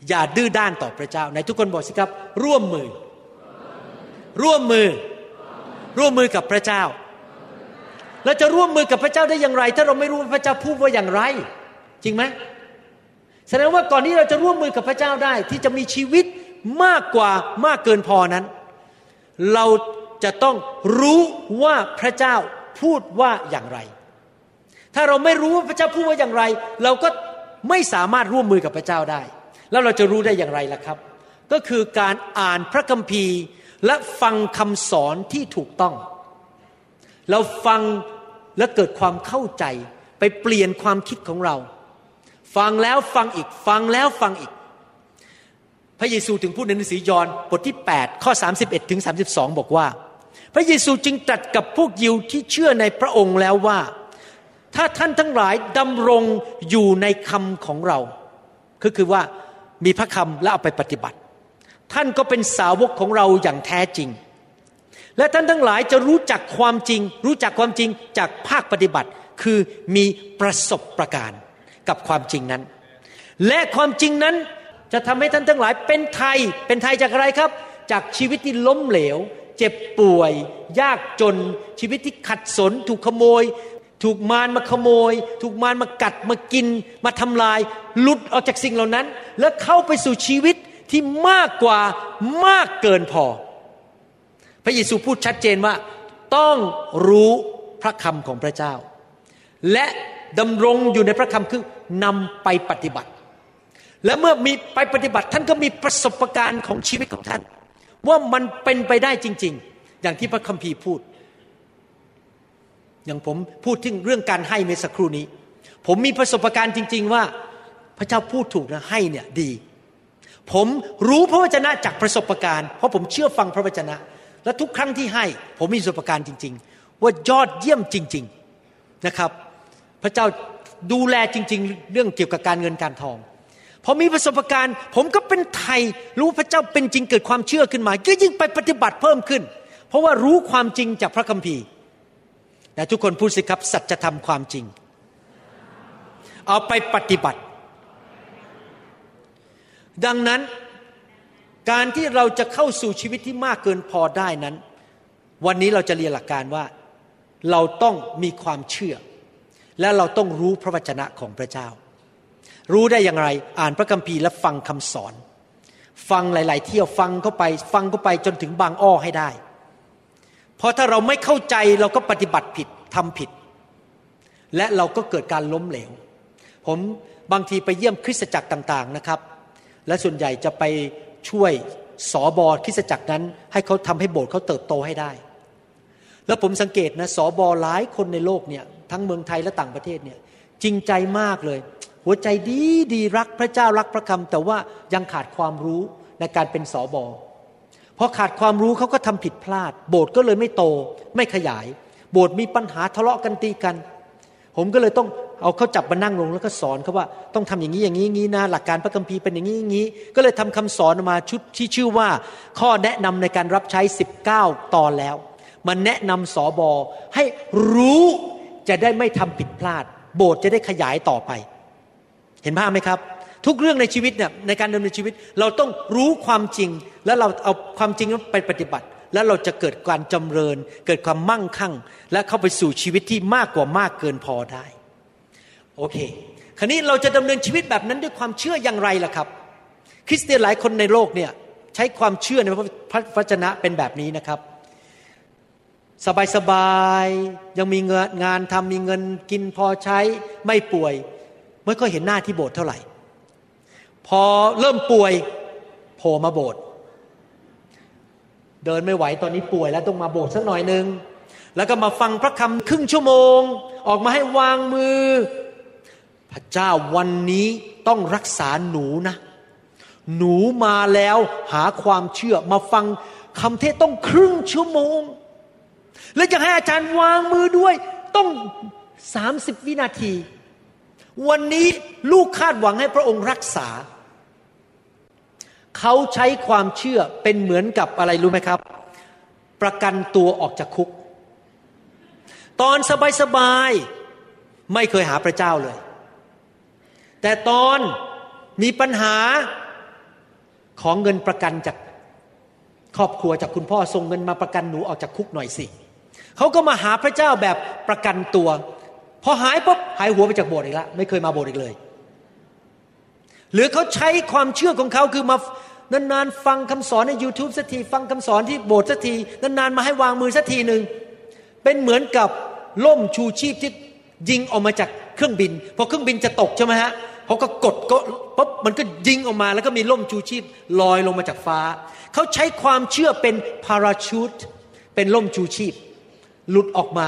อย่าดื้อด้านต่อพระเจ้าในทุกคนบอกสิครับ ร่วมมือ ร่วมมือ ร่วมมือกับพระเจ้าเราจะร่วมมือกับพระเจ้าได้อย่างไร ถ้าเราไม่รู้ว่าพระเจ้าพูดว่าอย่างไร จริงไหมแสดงว่าก่อนที่เราจะร่วมมือกับพระเจ้าได้ ที่จะมีชีวิต มากกว่ามากเกินพอนั้น เราจะต้องรู้ว่าพระเจ้าพูดว่าอย่างไร ถ้าเราไม่รู้ว่าพระเจ้าพูดว่าอย่างไร เราก็ไม่สามารถร่วมมือกับพระเจ้าได้ แล้วเราจะรู้ได้อย่างไรล่ะครับ ก็คือการอ่านพระคัมภีร์และฟังคำสอนที่ถูกต้อง เราฟังและเกิดความเข้าใจไปเปลี่ยนความคิดของเรา ฟังแล้วฟังอีก ฟังแล้วฟังอีก พระเยซูถึงพูดในหนังสือยอห์นบทที่ 8 ข้อ 31 ถึง 32 บอกว่า พระเยซูจึงตรัสกับพวกยิวที่เชื่อในพระองค์แล้วว่า ถ้าท่านทั้งหลายดำรงอยู่ในคำของเรา ก็คือว่ามีพระคำและเอาไปปฏิบัติ ท่านก็เป็นสาวกของเราอย่างแท้จริง และท่านทั้งหลายจะรู้จักความจริง รู้จักความจริงจากภาคปฏิบัติ คือมีประสบประการกับความจริงนั้น และความจริงนั้น จะทำให้ท่านทั้งหลายเป็นไทย เป็นไทยจากอะไรครับ จากชีวิตที่ล้มเหลว เจ็บป่วย ยากจน ชีวิตที่ขัดสน ถูกขโมย ถูกมารมาขโมย ถูกมารมากัดมากิน มาทำลาย หลุดออกจากสิ่งเหล่านั้น แล้วเข้าไปสู่ชีวิตที่มากกว่ามากเกินพอ พระเยซูพูดชัดเจนว่าต้องรู้พระคำของพระเจ้า และดำรงอยู่ในพระคำคือนำไปปฏิบัติ และเมื่อมีไปปฏิบัติท่านก็มีประสบการณ์ของชีวิตของท่าน ว่ามันเป็นไปได้จริง ๆ อย่างที่พระคัมภีร์พูด อย่างผมพูดถึงเรื่องการให้เมื่อสักครู่นี้ ผมมีประสบการณ์จริง ๆ ว่าพระเจ้าพูดถูกนะให้เนี่ยดี ผมรู้พระวจนะจากประสบการณ์ เพราะผมเชื่อฟังพระวจนะ และทุกครั้งที่ให้ ผมมีประสบการณ์จริง ๆ ว่ายอดเยี่ยมจริง ๆนะครับ พระเจ้าดูแลจริง ๆ เรื่องเกี่ยวกับการเงินการทอง พอมีประสบการณ์ ผมก็เป็นไทย รู้พระเจ้าเป็นจริงเกิดความเชื่อขึ้นมา ก็ยิ่งไปปฏิบัติเพิ่มขึ้น เพราะว่ารู้ความจริงจากพระคัมภีร์แต่ทุกคนพูดสิครับ สัจธรรมความจริง เอาไปปฏิบัติ ดังนั้นการที่เราจะเข้าสู่ชีวิตที่มากเกินพอได้นั้น วันนี้เราจะเรียนหลักการว่าเราต้องมีความเชื่อ และเราต้องรู้พระวจนะของพระเจ้า รู้ได้อย่างไร อ่านพระคัมภีร์และฟังคำสอน ฟังหลาย ๆ เที่ยวฟังเข้าไป ฟังเข้าไปจนถึงบางอ้อให้ได้ เพราะถ้าเราไม่เข้าใจเราก็ปฏิบัติผิดทำผิด และเราก็เกิดการล้มเหลว ผมบางทีไปเยี่ยมคริสตจักรต่าง ๆ นะครับ และส่วนใหญ่จะไปช่วยสอบอคริสตจักรนั้น ให้เขาทำให้โบสถ์เขาเติบโตให้ได้ แล้วผมสังเกตนะสอบอหลายคนในโลกเนี่ยทั้งเมืองไทยและต่างประเทศเนี่ยจริงใจมากเลย หัวใจดีดีรักพระเจ้ารักพระคำแต่ว่ายังขาดความรู้ในการเป็นสอบอพอขาดความรู้เขาก็ทำผิดพลาด โบสถ์ก็เลยไม่โตไม่ขยาย โบสถ์มีปัญหาทะเลาะกันตีกัน ผมก็เลยต้องเอาเขาจับมานั่งลงแล้วก็สอนเขาว่าต้องทำอย่างนี้อย่างนี้น่างนี้นะหลักการพระคัมภีร์เป็นอย่างนี้อย่างนี้ ก็เลยทำคำสอนมาชุดที่ชื่อว่า ข้อแนะนำในการรับใช้ 19 ตอนแล้ว มันแนะนำสอบอให้รู้จะได้ไม่ทำผิดพลาด โบสถ์จะได้ขยายต่อไป เห็นภาพไหมครับ ทุกเรื่องในชีวิตเนี่ยในการดำเนินชีวิต เราต้องรู้ความจริง แล้วเราเอาความจริงนั้นไปปฏิบัติ แล้วเราจะเกิดการจำเริญ เกิดความมั่งคั่ง และเข้าไปสู่ชีวิตที่มากกว่ามากเกินพอได้ โอเค คราวนี้เราจะดำเนินชีวิตแบบนั้นด้วยความเชื่ออย่างไรล่ะครับ คริสเตียนหลายคนในโลกเนี่ยใช้ความเชื่อในพระวจนะเป็นแบบนี้นะครับสบายๆยังมีเงินงานทำมีเงินกินพอใช้ไม่ป่วย ไม่ค่อยเห็นหน้าที่โบสถ์เท่าไหร่ พอเริ่มป่วยโผล่มาโบสถ์เดินไม่ไหวตอนนี้ป่วยแล้วต้องมาโบสถ์สักหน่อยหนึ่งแล้วก็มาฟังพระคำครึ่งชั่วโมง ออกมาให้วางมือ พระเจ้าวันนี้ต้องรักษาหนูนะ หนูมาแล้วหาความเชื่อมาฟังคำเทศต้องครึ่งชั่วโมง แล้วจะให้อาจารย์วางมือด้วยต้องสามสิบวินาที วันนี้ลูกคาดหวังให้พระองค์รักษา เขาใช้ความเชื่อเป็นเหมือนกับอะไรรู้ไหมครับ ประกันตัวออกจากคุก ตอนสบายๆไม่เคยหาพระเจ้าเลย แต่ตอนมีปัญหาของเงินประกันจากครอบครัวจากคุณพ่อส่งเงินมาประกันหนูออกจากคุกหน่อยสิเขาก็มาหาพระเจ้าแบบประกันตัว พอหายปุ๊บหายหัวไปจากโบสถ์อีกแล้วไม่เคยมาโบสถ์อีกเลย หรือเขาใช้ความเชื่อของเขาคือมานานๆฟังคำสอนใน YouTube สักทีฟังคำสอนที่โบสถ์สักทีนานๆมาให้วางมือสักทีหนึ่งเป็นเหมือนกับล่มชูชีพที่ยิงออกมาจากเครื่องบินพอเครื่องบินจะตกใช่ไหมฮะเขาก็กดก็ปุ๊บมันก็ยิงออกมาแล้วก็มีล่มชูชีพลอยลงมาจากฟ้า เขาใช้ความเชื่อเป็นพาราชูตเป็นล่มชูชีพ หลุดออกมา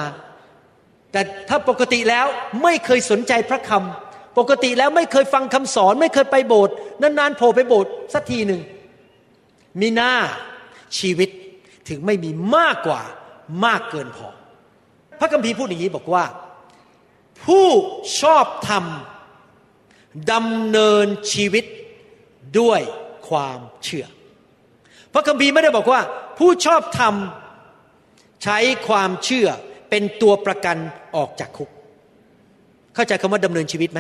แต่ถ้าปกติแล้วไม่เคยสนใจพระคำปกติแล้วไม่เคยฟังคำสอน ไม่เคยไปโบสถ์นานๆโผล่ไปโบสถ์สักทีหนึ่งมีหน้าชีวิตถึงไม่มีมากกว่ามากเกินพอ พระคัมภีร์พูดอย่างนี้บอกว่า ผู้ชอบธรรมดำเนินชีวิตด้วยความเชื่อ พระคัมภีร์ไม่ได้บอกว่า ผู้ชอบธรรมใช้ความเชื่อ เป็นตัวประกันออกจากคุก เข้าใจคำว่าดำเนินชีวิตไหม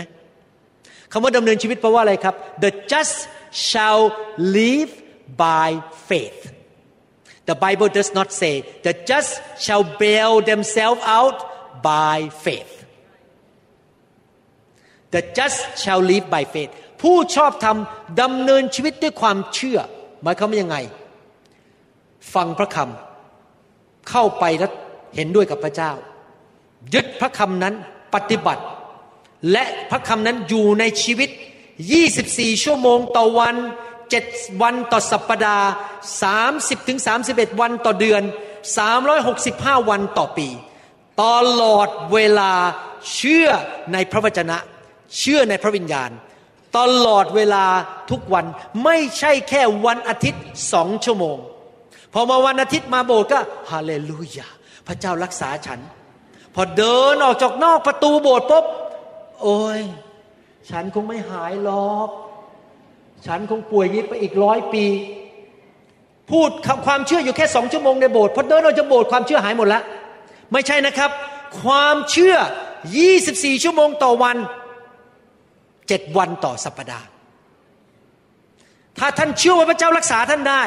คำว่าดำเนินชีวิตแปลว่าอะไรครับ the just shall live by faith the Bible does not say the just shall bail themselves out by faith the just shall live by faith ผู้ชอบธรรมดำเนินชีวิตด้วยความเชื่อ หมายความว่ายังไง ฟังพระคำเข้าไปแล้ว เห็นด้วยกับพระเจ้า ยึดพระคำนั้นปฏิบัติ และพระคำนั้นอยู่ในชีวิต 24 ชั่วโมงต่อวัน 7 วันต่อสัปปดาห์ 30ถึง31 วันต่อเดือน 365 วันต่อปี ตลอดเวลาเชื่อในพระวจนะ เชื่อในพระวิญญาณ ตลอดเวลาทุกวันไม่ใช่แค่วันอาทิตย์สองชั่วโมง พอมาวันอาทิตย์มาโบสถ์ก็ฮาเลลูยา พระเจ้ารักษาฉัน พอเดินออกจากนอกประตูโบสถ์ปุ๊บโอ้ย ฉันคงไม่หายหรอก ฉันคงป่วยนี้ไปอีกร้อยปี พูดความเชื่ออยู่แค่สองชั่วโมงในโบสถ์พอเดินออกจากโบสถ์ความเชื่อหายหมดแล้วไม่ใช่นะครับ ความเชื่อ 24 ชั่วโมงต่อวัน7วันต่อสัปปดาห์ ถ้าท่านเชื่อว่าพระเจ้ารักษาท่านได้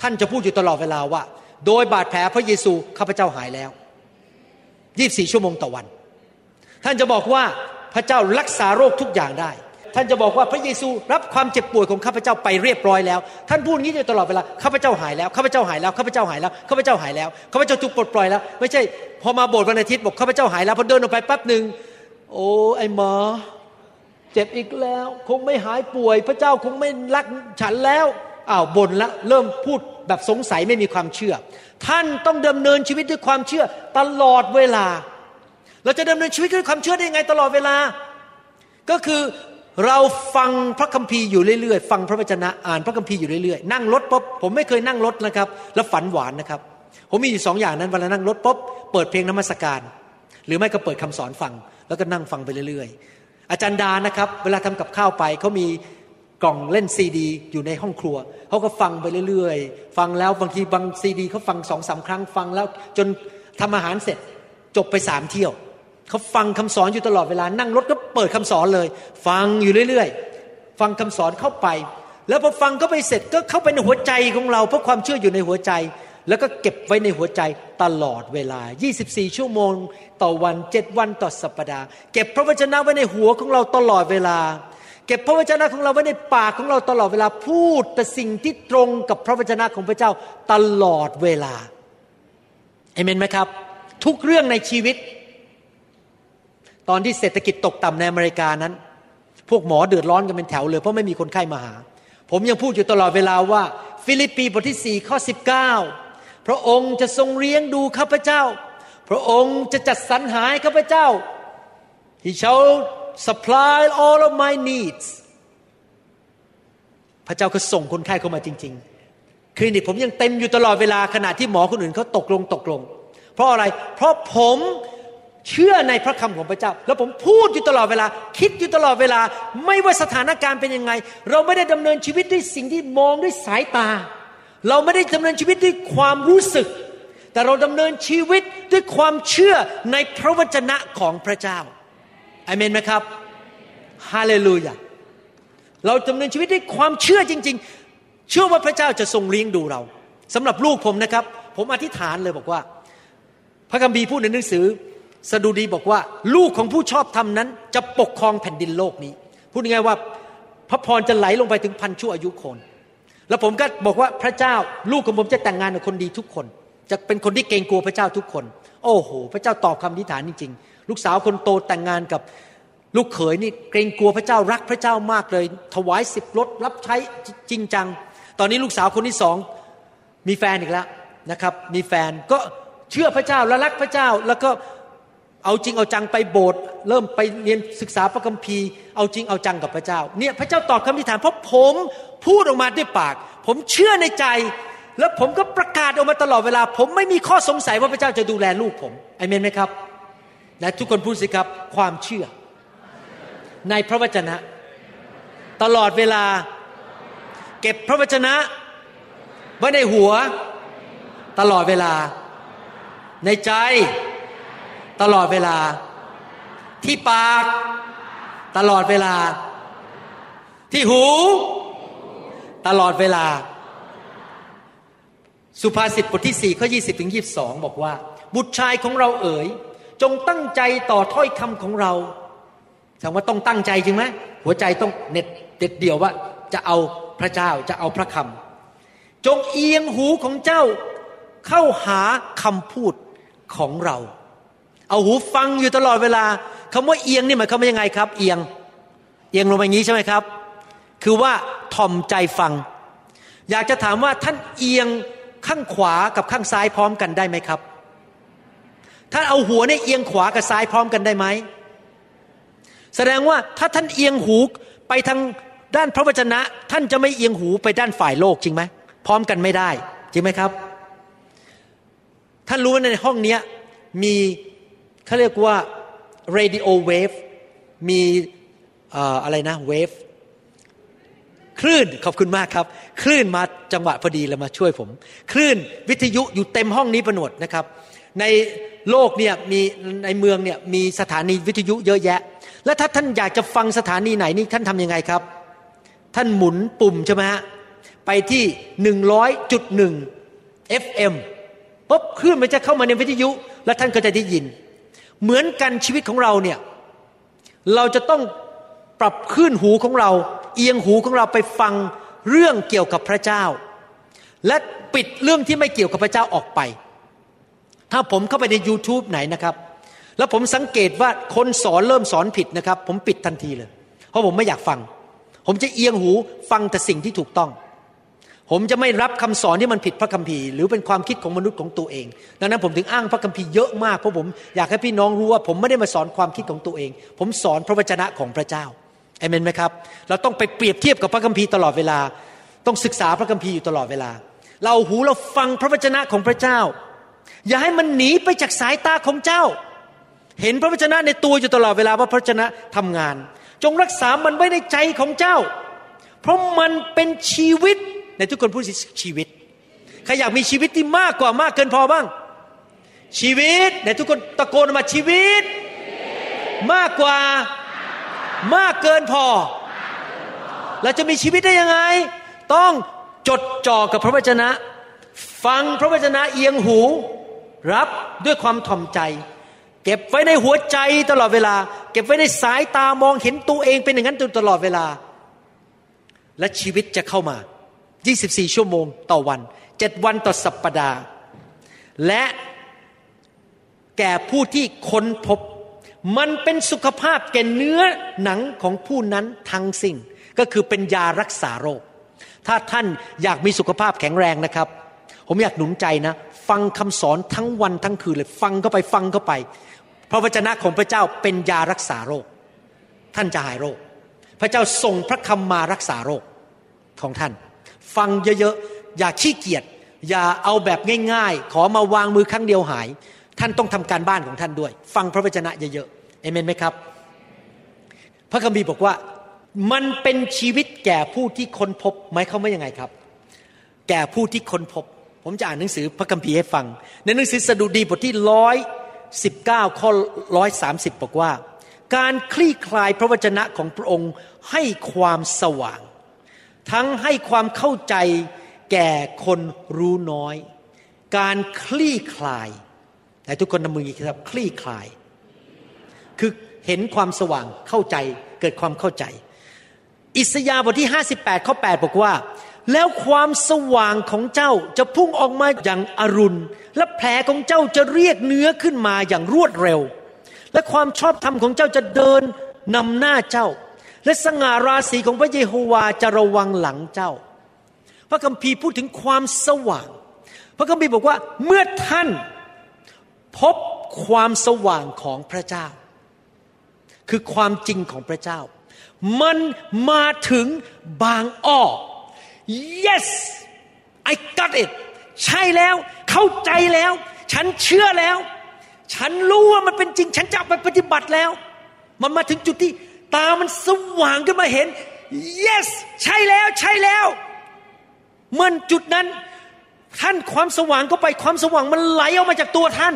ท่านจะพูดอยู่ตลอดเวลาว่า โดยบาดแผลพระเยซูข้าพเจ้าหายแล้ว24ชั่วโมงต่อวัน ท่านจะบอกว่าพระเจ้ารักษาโรคทุกอย่างได้ ท่านจะบอกว่าพระเยซูรับความเจ็บป่วยของข้าพเจ้าไปเรียบร้อยแล้ว ท่านพูดงนี้อยู่ตลอดเวลาข้าพเจ้าหายแล้วข้าพเจ้าหายแล้วข้าพเจ้าหายแล้วข้าพเจ้าหายแล้วข้าพเจ้าถูกปลดปล่อยแล้ว ไม่ใช่พอมาโบสถ์วันอาทิตย์บอกข้าพเจ้าหายแล้วพอเดินออกไปแป๊บหนึ่งโอ้ไอ้หมอเจ็บอีกแล้ว คงไม่หายป่วย พระเจ้าคงไม่รักฉันแล้วอ้าวบ่นล้วเริ่มพูด แบบสงสัยไม่มีความเชื่อ ท่านต้องดำเนินชีวิตด้วยความเชื่อตลอดเวลา เราจะดำเนินชีวิตด้วยความเชื่อได้ยังไงตลอดเวลา ก็คือเราฟังพระคัมภีร์อยู่เรื่อยๆ ฟังพระวจนะอ่านพระคัมภีร์อยู่เรื่อยๆ นั่งรถปุ๊บผมไม่เคยนั่งรถนะครับ แล้วฝันหวานนะครับ ผมมีอยู่สองอย่างนั้นเวลานั่งรถปุ๊บเปิดเพลงนมัสการ หรือไม่ก็เปิดคำสอนฟัง แล้วก็นั่งฟังไปเรื่อยๆ อาจารย์ดานะครับ เวลาทำกับข้าวไปเขามี กล่องเล่นซีดี อยู่ในห้องครัวเขาก็ฟังไปเรื่อย ๆ ฟังแล้วบางทีบางซีดีเขาฟังสองสาครั้งฟังแล้วจนทำอาหารเสร็จจบไปสามเที่ยวเขาฟังคำสอนอยู่ตลอดเวลานั่งรถก็เปิดคำสอนเลย ฟังอยู่เรื่อย ๆ ฟังคำสอนเข้าไป แล้วพอฟังก็ไปเสร็จก็เข้าไปในหัวใจของเราเพราะความเชื่ออยู่ในหัวใจ แล้วก็เก็บไว้ในหัวใจตลอดเวลา 24 ชั่วโมง ต่อวัน 7 วันต่อสัปปดาห์ เก็บพระวจนะไว้ในหัวของเราตลอดเวลา เก็บพระวจนะของเราไว้ในปากของเราตลอดเวลาพูดแต่สิ่งที่ตรงกับพระวจนะของพระเจ้าตลอดเวลาเอเมนไหมครับ ทุกเรื่องในชีวิต ตอนที่เศรษฐกิจตกต่ำในอเมริกานั้น พวกหมอเดือดร้อนกันเป็นแถวเลยเพราะไม่มีคนไข้มาหา ผมยังพูดอยู่ตลอดเวลาว่า ฟิลิปปีบทที่4ข้อ19 พระองค์จะทรงเลี้ยงดูข้าพเจ้า พระองค์จะจัดสรรหาข้าพเจ้า He shall supply all of my needs พระเจ้าก็ส่งคนไข้เข้ามาจริง ๆ คลินิกผมยังเต็มอยู่ตลอดเวลาขณะที่หมอคนอื่นเขาตกลงตกลง เพราะอะไร เพราะผมเชื่อในพระคำของพระเจ้า แล้วผมพูดอยู่ตลอดเวลา คิดอยู่ตลอดเวลา ไม่ว่าสถานการณ์เป็นยังไง เราไม่ได้ดำเนินชีวิตด้วยสิ่งที่มองด้วยสายตา เราไม่ได้ดำเนินชีวิตด้วยความรู้สึก แต่เราดำเนินชีวิตด้วยความเชื่อในพระวจนะของพระเจ้า อเมนไหมครับฮาเลลูยาเราดำเนินชีวิตด้วยความเชื่อจริง ๆ เชื่อว่าพระเจ้าจะทรงเลี้ยงดูเราสำหรับลูกผมนะครับ ผมอธิษฐานเลยบอกว่า พระคัมภีร์พูดในหนังสือ สดุดีบอกว่า ลูกของผู้ชอบธรรมนั้น จะปกครองแผ่นดินโลกนี้ พูดง่ายๆว่า พระพรจะไหลลงไปถึงพันชั่วอายุคน แล้วผมก็บอกว่าพระเจ้าลูกของผมจะแต่งงานกับคนดีทุกคน จะเป็นคนที่เกรงกลัวพระเจ้าทุกคน โอ้โห พระเจ้าตอบคำอธิษฐานจริงๆ ลูกสาวคนโตแต่งงานกับลูกเขยนี่เกรงกลัวพระเจ้ารักพระเจ้ามากเลย ถวายสิบรถรับใช้จริงจัง ตอนนี้ลูกสาวคนที่สองมีแฟนอีกแล้วนะครับ มีแฟนก็เชื่อพระเจ้าและรักพระเจ้า แล้วก็เอาจริงเอาจังไปโบสถ์เริ่มไปเรียนศึกษาพระคัมภีร์เอาจริงเอาจังกับพระเจ้า เนี่ยพระเจ้าตอบคำอธิษฐานเพราะผมพูดออกมาด้วยปาก ผมเชื่อในใจ แล้วผมก็ประกาศออกมาตลอดเวลา ผมไม่มีข้อสงสัยว่าพระเจ้าจะดูแลลูกผมอเมนไหมครับ และทุกคนพูดสิครับความเชื่อ ในพระวจนะ ตลอดเวลา เก็บพระวจนะไว้ในหัว ตลอดเวลา ในใจ ตลอดเวลา ที่ปาก ตลอดเวลา ที่หู ตลอดเวลา สุภาษิตบทที่สี่ข้อยี่สิบถึงยีบสองบอกว่า บุตรชายของเราเอ๋ย จงตั้งใจต่อถ้อยคำของเราแสดงว่าต้องตั้งใจจริงไหมหัวใจต้องเน็ตเด็ดเดี่ยวว่า จะเอาพระเจ้าจะเอาพระคำจงเอียงหูของเจ้าเข้าหาคำพูดของเรา เอาหูฟังอยู่ตลอดเวลาคำว่าเอียงนี่หมายความว่ายังไงครับ เอียง เอียงลงไปอย่างนี้ใช่ไหมครับ คือว่าถ่อมใจฟัง อยากจะถามว่าท่านเอียงข้างขวากับข้างซ้ายพร้อมกันได้ไหมครับ ท่านเอาหัวเนี่ยเอียงขวากับซ้ายพร้อมกันได้ไหม แสดงว่าถ้าท่านเอียงหูไปทางด้านพระวจนะ ท่านจะไม่เอียงหูไปด้านฝ่ายโลกจริงไหมพร้อมกันไม่ได้ จริงไหมครับ ท่านรู้ว่าในห้องนี้มีเขาเรียกว่า radio wave มีอะไรนะ wave คลื่นขอบคุณมากครับ คลื่นมาจังหวะพอดีเลยมาช่วยผม คลื่นวิทยุอยู่เต็มห้องนี้ประนวดนะครับ ในโลกเนี่ยมีในเมืองเนี่ยมีสถานีวิทยุเยอะแยะ แล้วถ้าท่านอยากจะฟังสถานีไหนนี่ท่านทำยังไงครับ ท่านหมุนปุ่มใช่ไหมฮะไปที่หนึ่งร้อยจุดหนึ่ง FM ปุ๊บคลื่นมันจะเข้ามาในวิทยุ แล้วท่านก็จะได้ยิน เหมือนกันชีวิตของเราเนี่ยเราจะต้องปรับคลื่นหูของเรา เอียงหูของเราไปฟังเรื่องเกี่ยวกับพระเจ้า และปิดเรื่องที่ไม่เกี่ยวกับพระเจ้าออกไป ถ้าผมเข้าไปใน YouTube ไหนนะครับ แล้วผมสังเกตว่าคนสอนเริ่มสอนผิดนะครับ ผมปิดทันทีเลย เพราะผมไม่อยากฟัง ผมจะเอียงหูฟังแต่สิ่งที่ถูกต้อง ผมจะไม่รับคำสอนที่มันผิดพระคัมภีร์หรือเป็นความคิดของมนุษย์ของตัวเอง ดังนั้นผมถึงอ้างพระคัมภีร์เยอะมากเพราะผมอยากให้พี่น้องรู้ว่า ผมไม่ได้มาสอนความคิดของตัวเอง ผมสอนพระวจนะของพระเจ้าเอเมนไหมครับ เราต้องไปเปรียบเทียบกับพระคัมภีร์ตลอดเวลา ต้องศึกษาพระคัมภีร์อยู่ตลอดเวลา เราหูเราฟังพระวจนะของพระเจ้า อย่าให้มันหนีไปจากสายตาของเจ้า เห็นพระวจนะในตัวอยู่ตลอดเวลาว่าพระวจนะทำงาน จงรักษามันไว้ในใจของเจ้า เพราะมันเป็นชีวิตในทุกคนพูดชีวิตใครอยากมีชีวิตที่มากกว่ามากเกินพอบ้าง ชีวิตในทุกคนตะโกนมาชีวิต มากกว่ามากเกินพอ เราจะมีชีวิตได้ยังไง ต้องจดจ่อกับพระวจนะ ฟังพระวจนะเอียงหู รับด้วยความถ่อมใจ เก็บไว้ในหัวใจตลอดเวลา เก็บไว้ในสายตามองเห็นตัวเองเป็นอย่างนั้นตลอดเวลา และชีวิตจะเข้ามา 24 ชั่วโมงต่อวัน 7 วันต่อสัปปดาห์ และแก่ผู้ที่ค้นพบ มันเป็นสุขภาพแก่เนื้อหนังของผู้นั้นทั้งสิ้นก็คือเป็นยารักษาโรค ถ้าท่านอยากมีสุขภาพแข็งแรงนะครับ ผมอยากหนุนใจนะ ฟังคำสอนทั้งวันทั้งคืนเลยฟังเข้าไปฟังเข้าไป พระวจนะของพระเจ้าเป็นยารักษาโรค ท่านจะหายโรค พระเจ้าส่งพระคำมารักษาโรคของท่าน ฟังเยอะๆอย่าขี้เกียจอย่าเอาแบบง่ายๆ ขอมาวางมือครั้งเดียวหาย ท่านต้องทำการบ้านของท่านด้วย ฟังพระวจนะเยอะๆเอเมนไหมครับ พระคัมภีร์บอกว่ามันเป็นชีวิตแก่ผู้ที่ค้นพบหมายเขาไม่ยังไงครับ แก่ผู้ที่ค้นพบ ผมจะอ่านหนังสือพระคัมภีร์ให้ฟัง ในหนังสือสดุดีบทที่ร้อยสิบเก้าข้อร้อยสามสิบบอกว่า การคลี่คลายพระวจนะของพระองค์ให้ความสว่าง ทั้งให้ความเข้าใจแก่คนรู้น้อย การคลี่คลายแต่ทุกคนนำมือครับคลี่คลาย คือเห็นความสว่างเข้าใจเกิดความเข้าใจ อิสยาห์บทที่ 58ข้อ8บอกว่า แล้วความสว่างของเจ้าจะพุ่งออกมาอย่างอรุณ และแผลของเจ้าจะเรียกเนื้อขึ้นมาอย่างรวดเร็ว และความชอบธรรมของเจ้าจะเดินนำหน้าเจ้า และสง่าราศีของพระเยโฮวาจะระวังหลังเจ้า พระคัมภีร์พูดถึงความสว่าง พระคัมภีร์บอกว่าเมื่อท่านพบความสว่างของพระเจ้า คือความจริงของพระเจ้า มันมาถึงบางอ้อ yes I got it ใช่แล้ว เข้าใจแล้ว ฉันเชื่อแล้ว ฉันรู้ว่ามันเป็นจริง ฉันจะไปปฏิบัติแล้ว มันมาถึงจุดที่ตามันสว่างขึ้นมาเห็น yes ใช่แล้ว ใช่แล้ว เมันจุดนั้น ท่านความสว่างก็ไปความสว่างมันไหลออกมาจากตัวท่าน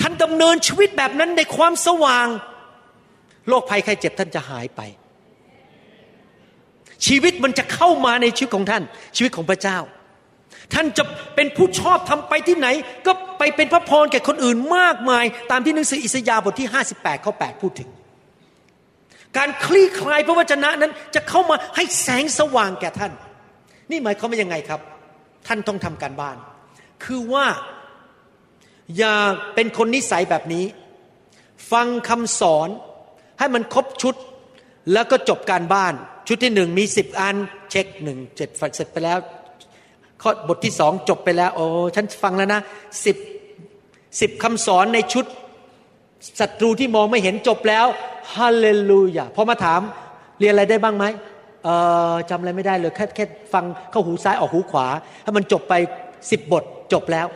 ท่านดำเนินชีวิตแบบนั้นในความสว่าง โรคภัยไข้เจ็บท่านจะหายไป ชีวิตมันจะเข้ามาในชีวิตของท่าน ชีวิตของพระเจ้า ท่านจะเป็นผู้ชอบทำไปที่ไหน ก็ไปเป็นพระพรแก่คนอื่นมากมาย ตามที่หนังสืออิสยาห์บทที่ 58ข้อ8พูดถึง การคลี่คลายพระวจนะนั้นจะเข้ามาให้แสงสว่างแก่ท่าน นี่หมายความว่ายังไงครับ ท่านต้องทำการบ้าน คือว่าอย่าเป็นคนนิสัยแบบนี้ ฟังคำสอนให้มันครบชุด แล้วก็จบการบ้าน ชุดที่หนึ่งมีสิบอัน เช็คหนึ่งเจ็ดเสร็จไปแล้ว ข้อบทที่สองจบไปแล้ว โอ้ฉันฟังแล้วนะสิบสิบคำสอนในชุดศัตรูที่มองไม่เห็นจบแล้วฮาเลลูยาพอมาถามเรียนอะไรได้บ้างไหมเออจำอะไรไม่ได้เลยแค่แค่ฟังเข้าหูซ้ายออกหูขวา ถ้ามันจบไปสิบบทจบแล้ว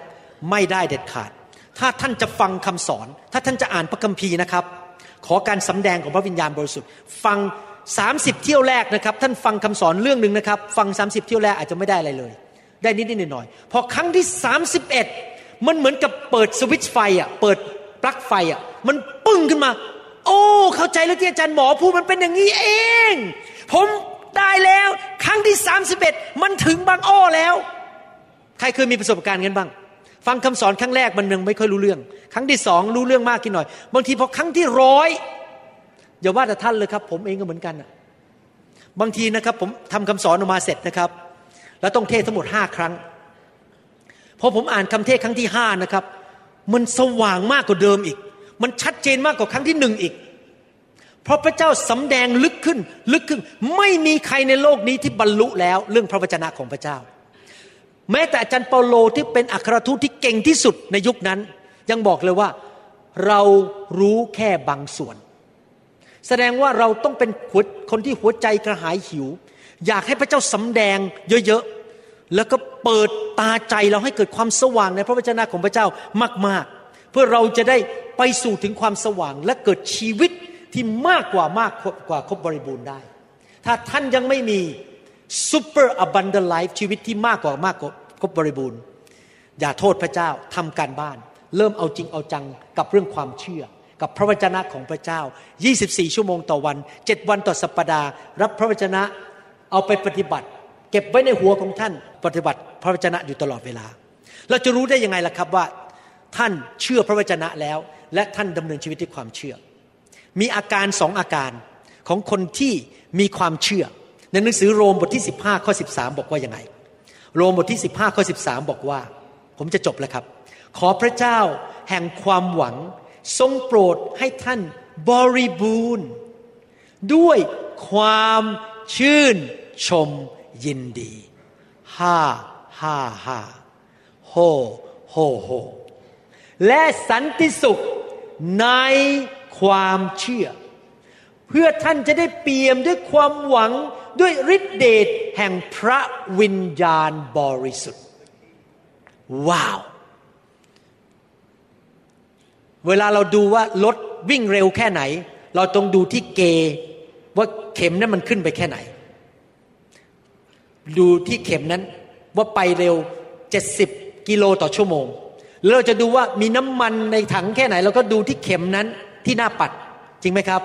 ไม่ได้เด็ดขาด ถ้าท่านจะฟังคำสอน ถ้าท่านจะอ่านพระคัมภีร์นะครับ ขอการสำแดงของพระวิญญาณบริสุทธิ์ ฟัง 30 เที่ยวแรกนะครับ ท่านฟังคำสอนเรื่องหนึ่งนะครับ ฟัง 30 เที่ยวแรกอาจจะไม่ได้อะไรเลย ได้นิดนิดหน่อยหน่อยพอครั้งที่ 31 มันเหมือนกับเปิดสวิตช์ไฟอะเปิดปลั๊กไฟอะมันปึ้งขึ้นมา โอ้เข้าใจแล้วที่อาจารย์หมอพูดมันเป็นอย่างนี้เอง ผมได้แล้ว ครั้งที่ 31 มันถึงบางอ้อแล้ว ใครเคยมีประสบการณ์กันบ้าง ฟังคำสอนครั้งแรกมันยังไม่ค่อยรู้เรื่อง ครั้งที่สองรู้เรื่องมากกินหน่อย บางทีพอครั้งที่ร้อย อย่าว่าแต่ท่านเลยครับ ผมเองก็เหมือนกันบางทีนะครับ ผมทำคำสอนออกมาเสร็จนะครับ แล้วต้องเทศทั้งหมดห้าครั้งพอผมอ่านคำเทศครั้งที่ห้านะครับ มันสว่างมากกว่าเดิมอีก มันชัดเจนมากกว่าครั้งที่หนึ่งอีก เพราะพระเจ้าสำแดงลึกขึ้น ลึกขึ้น ไม่มีใครในโลกนี้ที่บรรลุแล้ว เรื่องพระวจนะของพระเจ้า แม้แต่อาจารย์เปาโลที่เป็นอัครทูตที่เก่งที่สุดในยุคนั้น ยังบอกเลยว่าเรารู้แค่บางส่วน แสดงว่าเราต้องเป็นคนที่หัวใจกระหายหิว อยากให้พระเจ้าสำแดงเยอะๆ แล้วก็เปิดตาใจเราให้เกิดความสว่างในพระวจนะของพระเจ้ามากๆ เพื่อเราจะได้ไปสู่ถึงความสว่างและเกิดชีวิตที่มากกว่ามากกว่าครบบริบูรณ์ได้ ถ้าท่านยังไม่มี super abundant life ชีวิตที่มากกว่ามากกว่าครบบริบูรณ์ อย่าโทษพระเจ้าทำการบ้าน เริ่มเอาจริงเอาจังกับเรื่องความเชื่อ กับพระวจนะของพระเจ้า 24 ชั่วโมงต่อวัน 7 วันต่อสัปดาห์ รับพระวจนะเอาไปปฏิบัติ เก็บไว้ในหัวของท่านปฏิบัติพระวจนะอยู่ตลอดเวลา เราจะรู้ได้ยังไงล่ะครับว่าท่านเชื่อพระวจนะแล้ว และท่านดำเนินชีวิตด้วยความเชื่อ มีอาการสองอาการของคนที่มีความเชื่อ ในหนังสือโรมบทที่ 15 ข้อ 13 บอกว่ายังไง โรมบทที่ 15 ข้อ 13 บอกว่า ผมจะจบแล้วครับ ขอพระเจ้าแห่งความหวัง ทรงโปรดให้ท่านบริบูรณ์ ด้วยความชื่นชมยินดีฮ่าฮ่าฮ่าโฮโฮโฮและสันติสุขในความเชื่อ เพื่อท่านจะได้เปี่ยมด้วยความหวังด้วยฤทธิเดชแห่งพระวิญญาณบริสุทธิ์ ว้าว เวลาเราดูว่ารถวิ่งเร็วแค่ไหน เราต้องดูที่เก ว่าเข็มนั้นมันขึ้นไปแค่ไหน ดูที่เข็มนั้นว่าไปเร็ว 70 กิโลต่อชั่วโมง แล้วเราจะดูว่ามีน้ำมันในถังแค่ไหน เราก็ดูที่เข็มนั้นที่หน้าปัดจริงไหมครับ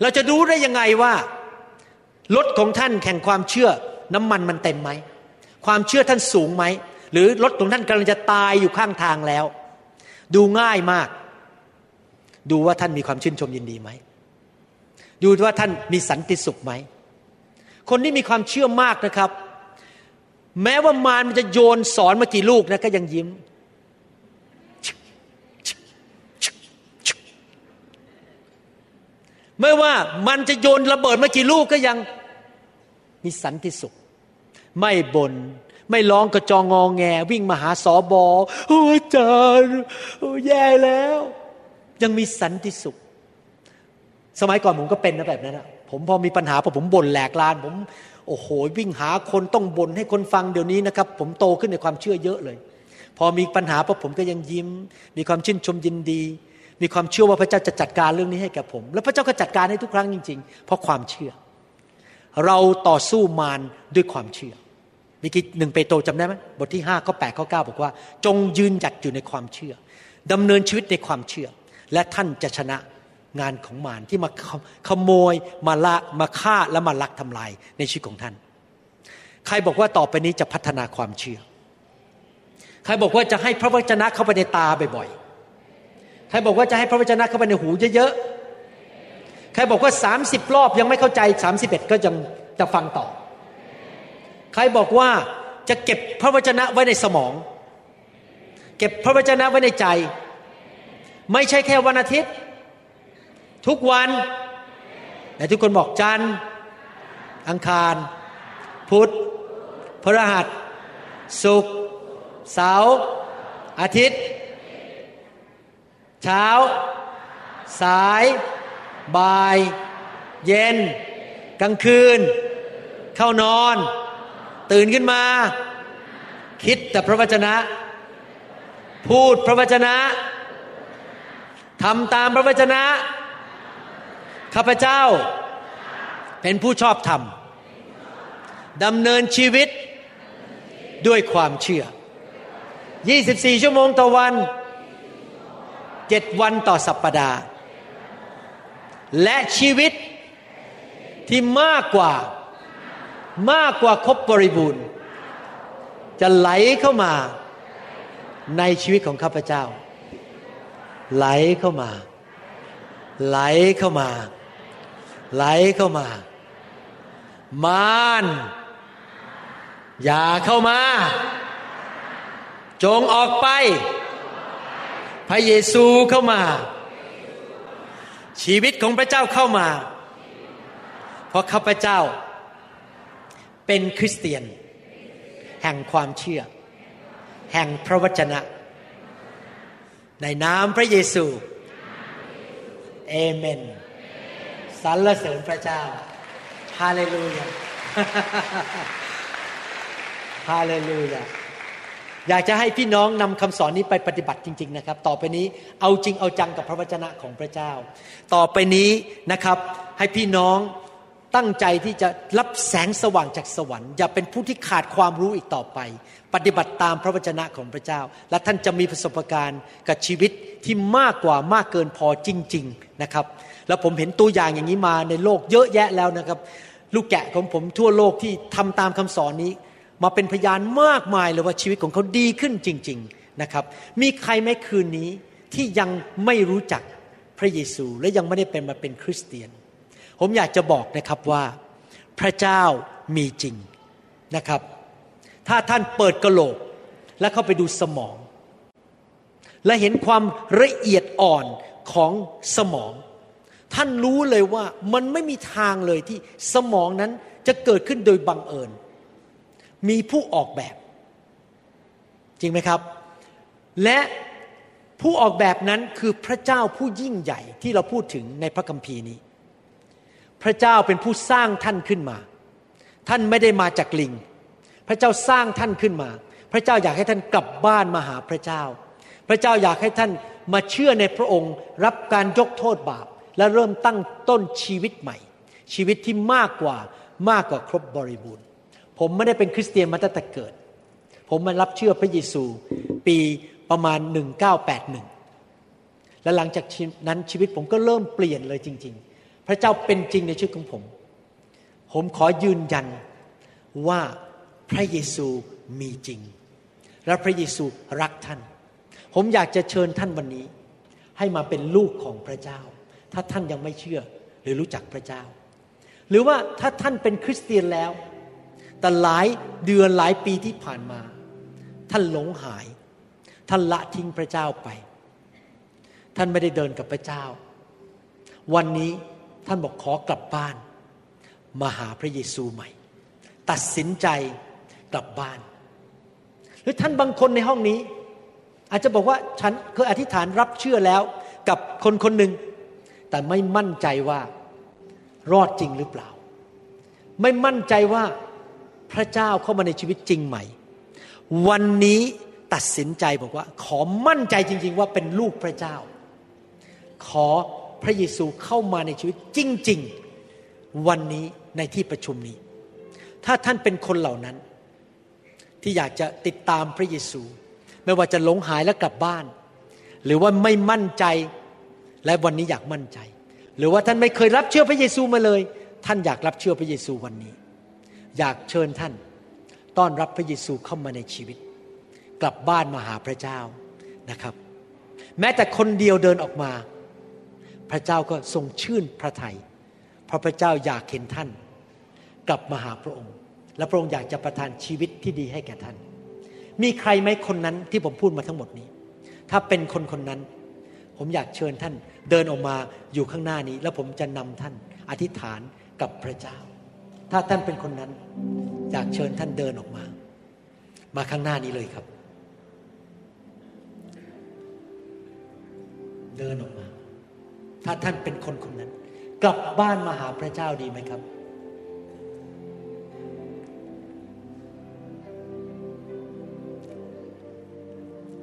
เราจะรู้ได้ยังไงว่ารถของท่านแข่งความเชื่อน้ำมันมันเต็มไหม ความเชื่อท่านสูงไหม หรือรถของท่านกำลังจะตายอยู่ข้างทางแล้ว ดูง่ายมาก ดูว่าท่านมีความชื่นชมยินดีไหม ดูว่าท่านมีสันติสุขไหม คนที่มีความเชื่อมากนะครับ แม้ว่ามารมันจะโยนสอนมากี่ลูกนะก็ยังยิ้ม ไม่ว่ามันจะโยนระเบิดมากี่ลูกก็ยังมีสันติสุข ไม่บน่น ไม่ร้องกระจองงองแง วิ่งมาหาสอบอโอ้อาจารย์โอ้แย่แล้ว ยังมีสันติสุข สมัยก่อนผมก็เป็นนะแบบนั้นนะผมพอมีปัญหาพอผมบ่นแหลกลาน ผมโอ้โห วิ่งหาคนต้องบ่นให้คนฟังเดี๋ยวนี้นะครับ ผมโตขึ้นในความเชื่อเยอะเลย พอมีปัญหาพอผมก็ยังยิ้ม มีความชื่นชมยินดี มีความเชื่อว่าพระเจ้าจะจัดการเรื่องนี้ให้แก่ผม แล้วพระเจ้าก็จัดการให้ทุกครั้งจริง ๆ เพราะความเชื่อ เราต่อสู้มารด้วยความเชื่อ มีกี่หนึ่งเปโตรจำได้ไหมบทที่ห้าข้อแปดข้อเก้าบอกว่า จงยืนหยัดอยู่ในความเชื่อดำเนินชีวิตในความเชื่อ และท่านจะชนะงานของมารที่มาขโมยมาละมาฆ่าและมาลักทำลายในชีวิตของท่าน ใครบอกว่าต่อไปนี้จะพัฒนาความเชื่อ ใครบอกว่าจะให้พระวจนะเข้าไปในตาบ่อยๆ ใครบอกว่าจะให้พระวจนะเข้าไปในหูเยอะๆ ใครบอกว่าสามสิบรอบยังไม่เข้าใจสามสิบเอ็ดก็ยังจะฟังต่อ รบอกว่าจะเก็บพระวจนะไว้ในสมอง เก็บพระวจนะไว้ในใจ ไม่ใช่แค่วันอาทิตย์ ทุกวันแต่ทุกคนบอกจันทร์อังคาร พุธพฤหัสศุกร์เสาร์อาทิตย์ เช้า สาย บ่าย เย็น กลางคืน เข้านอน ตื่นขึ้นมา คิดแต่พระวจนะ พูดพระวจนะทำตามพระวจนะ ข้าพเจ้า เป็นผู้ชอบธรรมดำเนินชีวิตด้วยความเชื่อ 24 ชั่วโมงต่อวัน 7 วันต่อสัปปดาห์ และชีวิตที่มากกว่า มากกว่าครบบริบูรณ์ จะไหลเข้ามาในชีวิตของข้าพเจ้า ไหลเข้ามา ไหลเข้ามา ไหลเข้ามา มารอย่าเข้ามา จงออกไป พระเยซูเข้ามา ชีวิตของพระเจ้าเข้ามา เพราะข้าพเจ้า เป็นคริสเตียน แห่งความเชื่อ แห่งพระวจนะ ในนามพระเยซูเอเมนสรรเสริญพระเจ้าฮาเลลูยาฮาเลลูยาอยากจะให้พี่น้องนำคำสอนนี้ไปปฏิบัติจริง ๆ นะครับ ต่อไปนี้เอาจริงเอาจังกับพระวจนะของพระเจ้า ต่อไปนี้นะครับให้พี่น้อง ตั้งใจที่จะรับแสงสว่างจากสวรรค์ อย่าเป็นผู้ที่ขาดความรู้อีกต่อไป ปฏิบัติตามพระวจนะของพระเจ้า และท่านจะมีประสบการณ์กับชีวิตที่มากกว่ามากเกินพอจริง ๆนะครับ แล้วผมเห็นตัวอย่างอย่างนี้มาในโลกเยอะแยะแล้วนะครับ ลูกแกะของผมทั่วโลกที่ทำตามคำสอนนี้ มาเป็นพยานมากมายเลยว่าชีวิตของเขาดีขึ้นจริง ๆนะครับ มีใครไหมคืนนี้ที่ยังไม่รู้จักพระเยซูและยังไม่ได้เป็นมาเป็นคริสเตียน ผมอยากจะบอกนะครับว่า พระเจ้ามีจริงนะครับ ถ้าท่านเปิดกระโหลก และเข้าไปดูสมอง และเห็นความละเอียดอ่อนของสมอง ท่านรู้เลยว่ามันไม่มีทางเลยที่สมองนั้นจะเกิดขึ้นโดยบังเอิญ มีผู้ออกแบบ จริงไหมครับ และผู้ออกแบบนั้นคือพระเจ้าผู้ยิ่งใหญ่ที่เราพูดถึงในพระคัมภีร์นี้ พระเจ้าเป็นผู้สร้างท่านขึ้นมา ท่านไม่ได้มาจากลิง พระเจ้าสร้างท่านขึ้นมา พระเจ้าอยากให้ท่านกลับบ้านมาหาพระเจ้า พระเจ้าอยากให้ท่านมาเชื่อในพระองค์ รับการยกโทษบาป และเริ่มตั้งต้นชีวิตใหม่ ชีวิตที่มากกว่ามากกว่าครบบริบูรณ์ ผมไม่ได้เป็นคริสเตียนมาตั้งแต่เกิด ผมมารับเชื่อพระเยซูปีประมาณ 1981 และหลังจากนั้นชีวิตผมก็เริ่มเปลี่ยนเลยจริง ๆ พระเจ้าเป็นจริงในชีวิตของผม ผมขอยืนยันว่าพระเยซูมีจริง และพระเยซูรักท่าน ผมอยากจะเชิญท่านวันนี้ ให้มาเป็นลูกของพระเจ้า ถ้าท่านยังไม่เชื่อหรือรู้จักพระเจ้า หรือว่าถ้าท่านเป็นคริสเตียนแล้ว แต่หลายเดือนหลายปีที่ผ่านมา ท่านหลงหาย ท่านละทิ้งพระเจ้าไป ท่านไม่ได้เดินกับพระเจ้า วันนี้ ท่านบอกขอกลับบ้าน มาหาพระเยซูใหม่ ตัดสินใจกลับบ้าน หรือท่านบางคนในห้องนี้ อาจจะบอกว่าฉันเคยอธิษฐานรับเชื่อแล้วกับคนคนหนึ่งแต่ไม่มั่นใจว่ารอดจริงหรือเปล่า ไม่มั่นใจว่าพระเจ้าเข้ามาในชีวิตจริงไหม วันนี้ตัดสินใจบอกว่า ขอมั่นใจจริง ๆ ว่าเป็นลูกพระเจ้า ขอ พระเยซูเข้ามาในชีวิตจริง ๆ วันนี้ในที่ประชุมนี้ ถ้าท่านเป็นคนเหล่านั้น ที่อยากจะติดตามพระเยซู ไม่ว่าจะหลงหายแล้วกลับบ้าน หรือว่าไม่มั่นใจและวันนี้อยากมั่นใจ หรือว่าท่านไม่เคยรับเชื่อพระเยซูมาเลย ท่านอยากรับเชื่อพระเยซูวันนี้ อยากเชิญท่าน ต้อนรับพระเยซูเข้ามาในชีวิต กลับบ้านมาหาพระเจ้านะครับ แม้แต่คนเดียวเดินออกมา พระเจ้าก็ทรงชื่นพระทยัยเพราะพระเจ้าอยากเห็นท่าน กลับมาหาพระองค์ และพระองค์อยากจะประทานชีวิตที่ดีให้แก่ท่าน มีใครไหมคนนั้นที่ผมพูดมาทั้งหมดนี้ ถ้าเป็นคนคนนั้น ผมอยากเชิญท่าน เดินออกมาอยู่ข้างหน้านี้ แล้วผมจะนำท่านอธิษฐานกับพระเจ้า ถ้าท่านเป็นคนนั้น อยากเชิญท่านเดินออกมา มาข้างหน้านี้เลยครับ เดินออกมา ถ้าท่านเป็นคนคนนั้น กลับบ้านมาหาพระเจ้าดีไหมครับ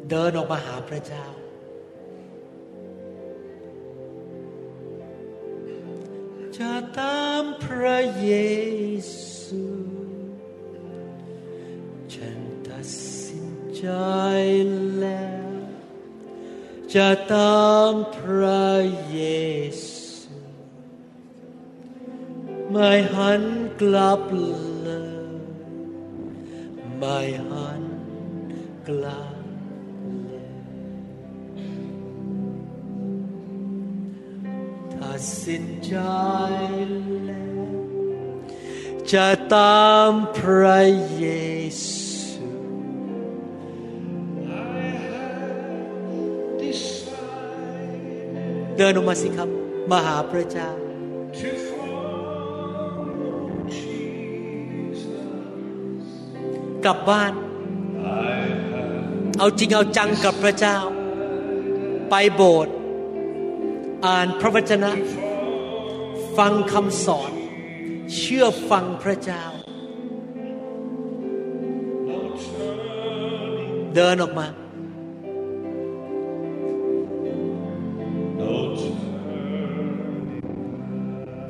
เดินออกมาหาพระเจ้า จะตามพระเยซูฉันตัดสินใจแล้ว จะตามพระเยซูไม่หันกลับเลยไม่หันกลับเลยตัดสินใจแล้วจะตามพระเยซู เดินออกมาสิครับ มาหาพระเจ้า กลับบ้าน เอาจริงเอาจังกับพระเจ้า ไปโบสถ์อ่านพระวจนะ ฟังคำสอน เชื่อฟังพระเจ้า เดินออกมา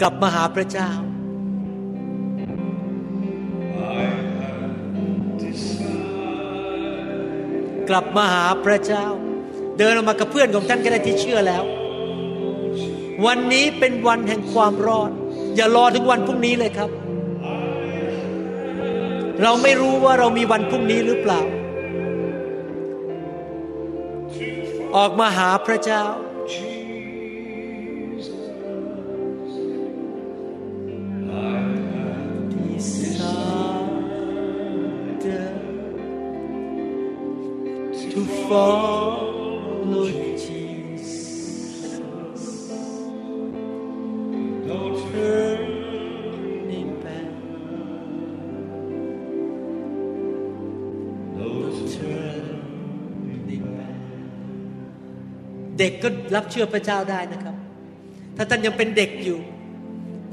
กลับมาหาพระเจ้า กลับมาหาพระเจ้า เดินออกมากับเพื่อนของท่านก็ได้ที่เชื่อแล้ว วันนี้เป็นวันแห่งความรอด อย่ารอถึงวันพรุ่งนี้เลยครับ เราไม่รู้ว่าเรามีวันพรุ่งนี้หรือเปล่า ออกมาหาพระเจ้า follow Jesus. No turning back. No turning back. เด็กก็รับเชื่อพระเจ้าได้นะครับ ถ้าท่านยังเป็นเด็กอยู่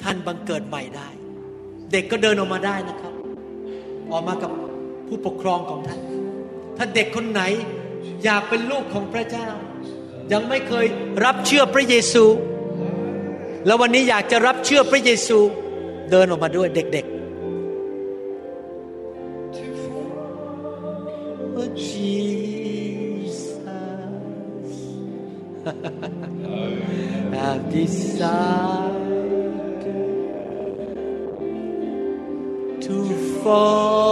ท่านบังเกิดใหม่ได้ เด็กก็เดินออกมาได้นะครับ ออกมากับผู้ปกครองของท่าน ถ้าเด็กคนไหน อยากเป็นลูกของพระเจ้า ยังไม่เคยรับเชื่อพระเยซู แล้ววันนี้อยากจะรับเชื่อพระเยซู เดินออกมาด้วยเด็กๆ Oh Jesus have decided to follow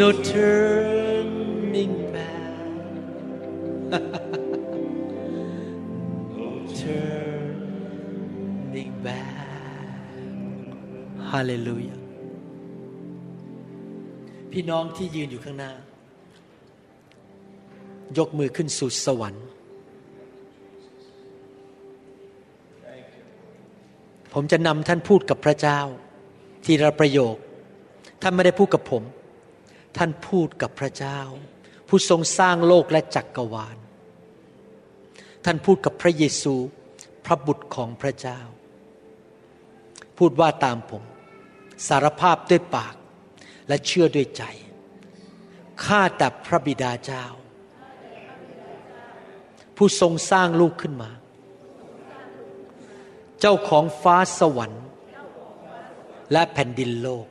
No turning back. no turning back. Hallelujah. พี่น้องที่ยืนอยู่ข้างหน้า ยกมือขึ้นสู่สวรรค์ผมจะนำท่านพูดกับพระเจ้า ทีละประโยค ท่านไม่ได้พูดกับผม ท่านพูดกับพระเจ้า ผู้ทรงสร้างโลกและจักกรวาล ท่านพูดกับพระเยซูพระบุตรของพระเจ้า พูดว่าตามผม สารภาพด้วยปากและเชื่อด้วยใจข้าแต่พระบิดาเจ้า ผู้ทรงสร้างลูกขึ้นมา เจ้าของฟ้าสวรรค์ และแผ่นดินโลก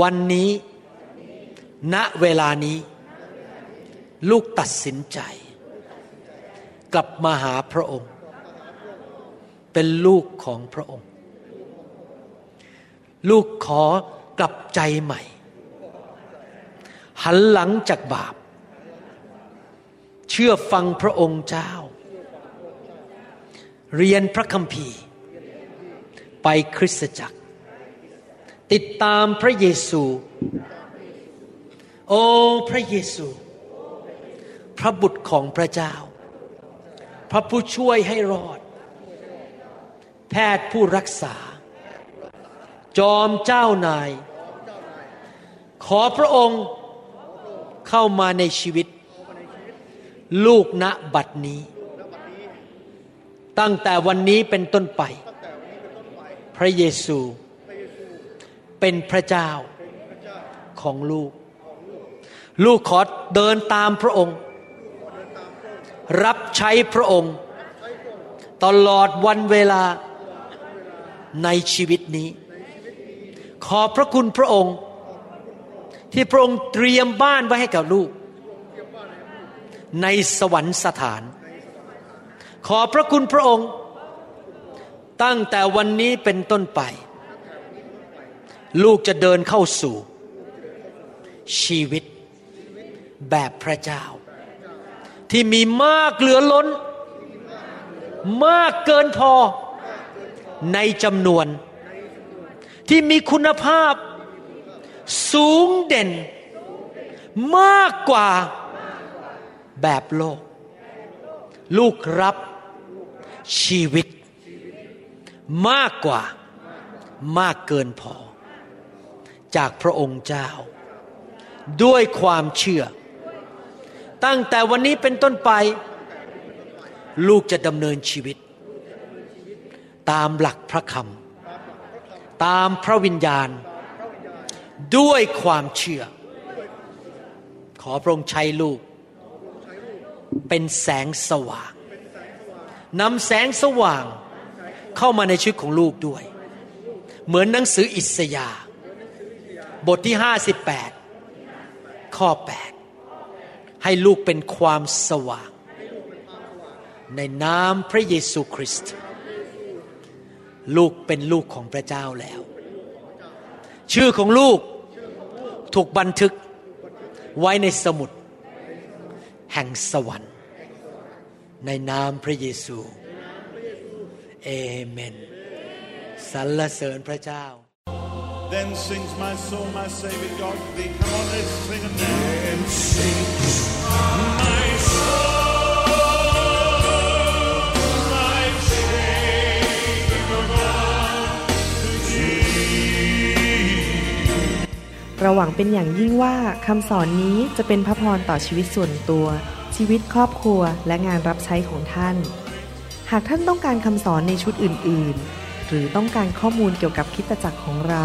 วันนี้ ณเวลานี้ ลูกตัดสินใจ กลับมาหาพระองค์ เป็นลูกของพระองค์ ลูกขอกลับใจใหม่ หันหลังจากบาป เชื่อฟังพระองค์เจ้า เรียนพระคัมภีร์ ไปคริสตจักร ติดตามพระเยซู โอ้พระเยซู พระบุตรของพระเจ้า พระผู้ช่วยให้รอด แพทย์ผู้รักษา จอมเจ้านาย ขอพระองค์เข้ามาในชีวิต ลูกณบัดนี้ ตั้งแต่วันนี้เป็นต้นไป พระเยซู เป็นพระเจ้าของลูก ลูกขอเดินตามพระองค์ รับใช้พระองค์ ตลอดวันเวลาในชีวิตนี้ ขอพระคุณพระองค์ ที่พระองค์เตรียมบ้านไว้ให้กับลูก ในสวรรคสถาน ขอพระคุณพระองค์ ตั้งแต่วันนี้เป็นต้นไป ลูกจะเดินเข้าสู่ชีวิต แบบพระเจ้า ที่มีมากเหลือล้น มากเกินพอในจำนวน ที่มีคุณภาพ สูงเด่น มากกว่าแบบโลก ลูกรับชีวิต มากกว่ามากเกินพอ จากพระองค์เจ้า ด้วยความเชื่อ ตั้งแต่วันนี้เป็นต้นไป ลูกจะดำเนินชีวิต ตามหลักพระคำตามพระวิญญาณ ด้วยความเชื่อ ขอพระองค์ใช้ลูก เป็นแสงสว่างนำแสงสว่างเข้ามาในชีวิตของลูกด้วย เหมือนหนังสืออิสยาห์บทที่ 58 ข้อ 8 ให้ลูกเป็นความสว่าง ในนามพระเยซูคริสต์ลูกเป็นลูกของพระเจ้าแล้ว ชื่อของลูกถูกบันทึกไว้ในสมุด แห่งสวรรค์ ในนามพระเยซู เอเมนสรรเสริญพระเจ้า Then sings my soul, my Savior God to thee. Come on, let's sing it now. Then sings my soul, my เราหวังเป็นอย่างยิ่งว่าคำสอนนี้จะเป็นพระพรต่อชีวิตส่วนตัว ชีวิตครอบครัวและงานรับใช้ของท่าน หากท่านต้องการคำสอนในชุดอื่น ๆ หรือต้องการข้อมูลเกี่ยวกับคริสตจักรของเรา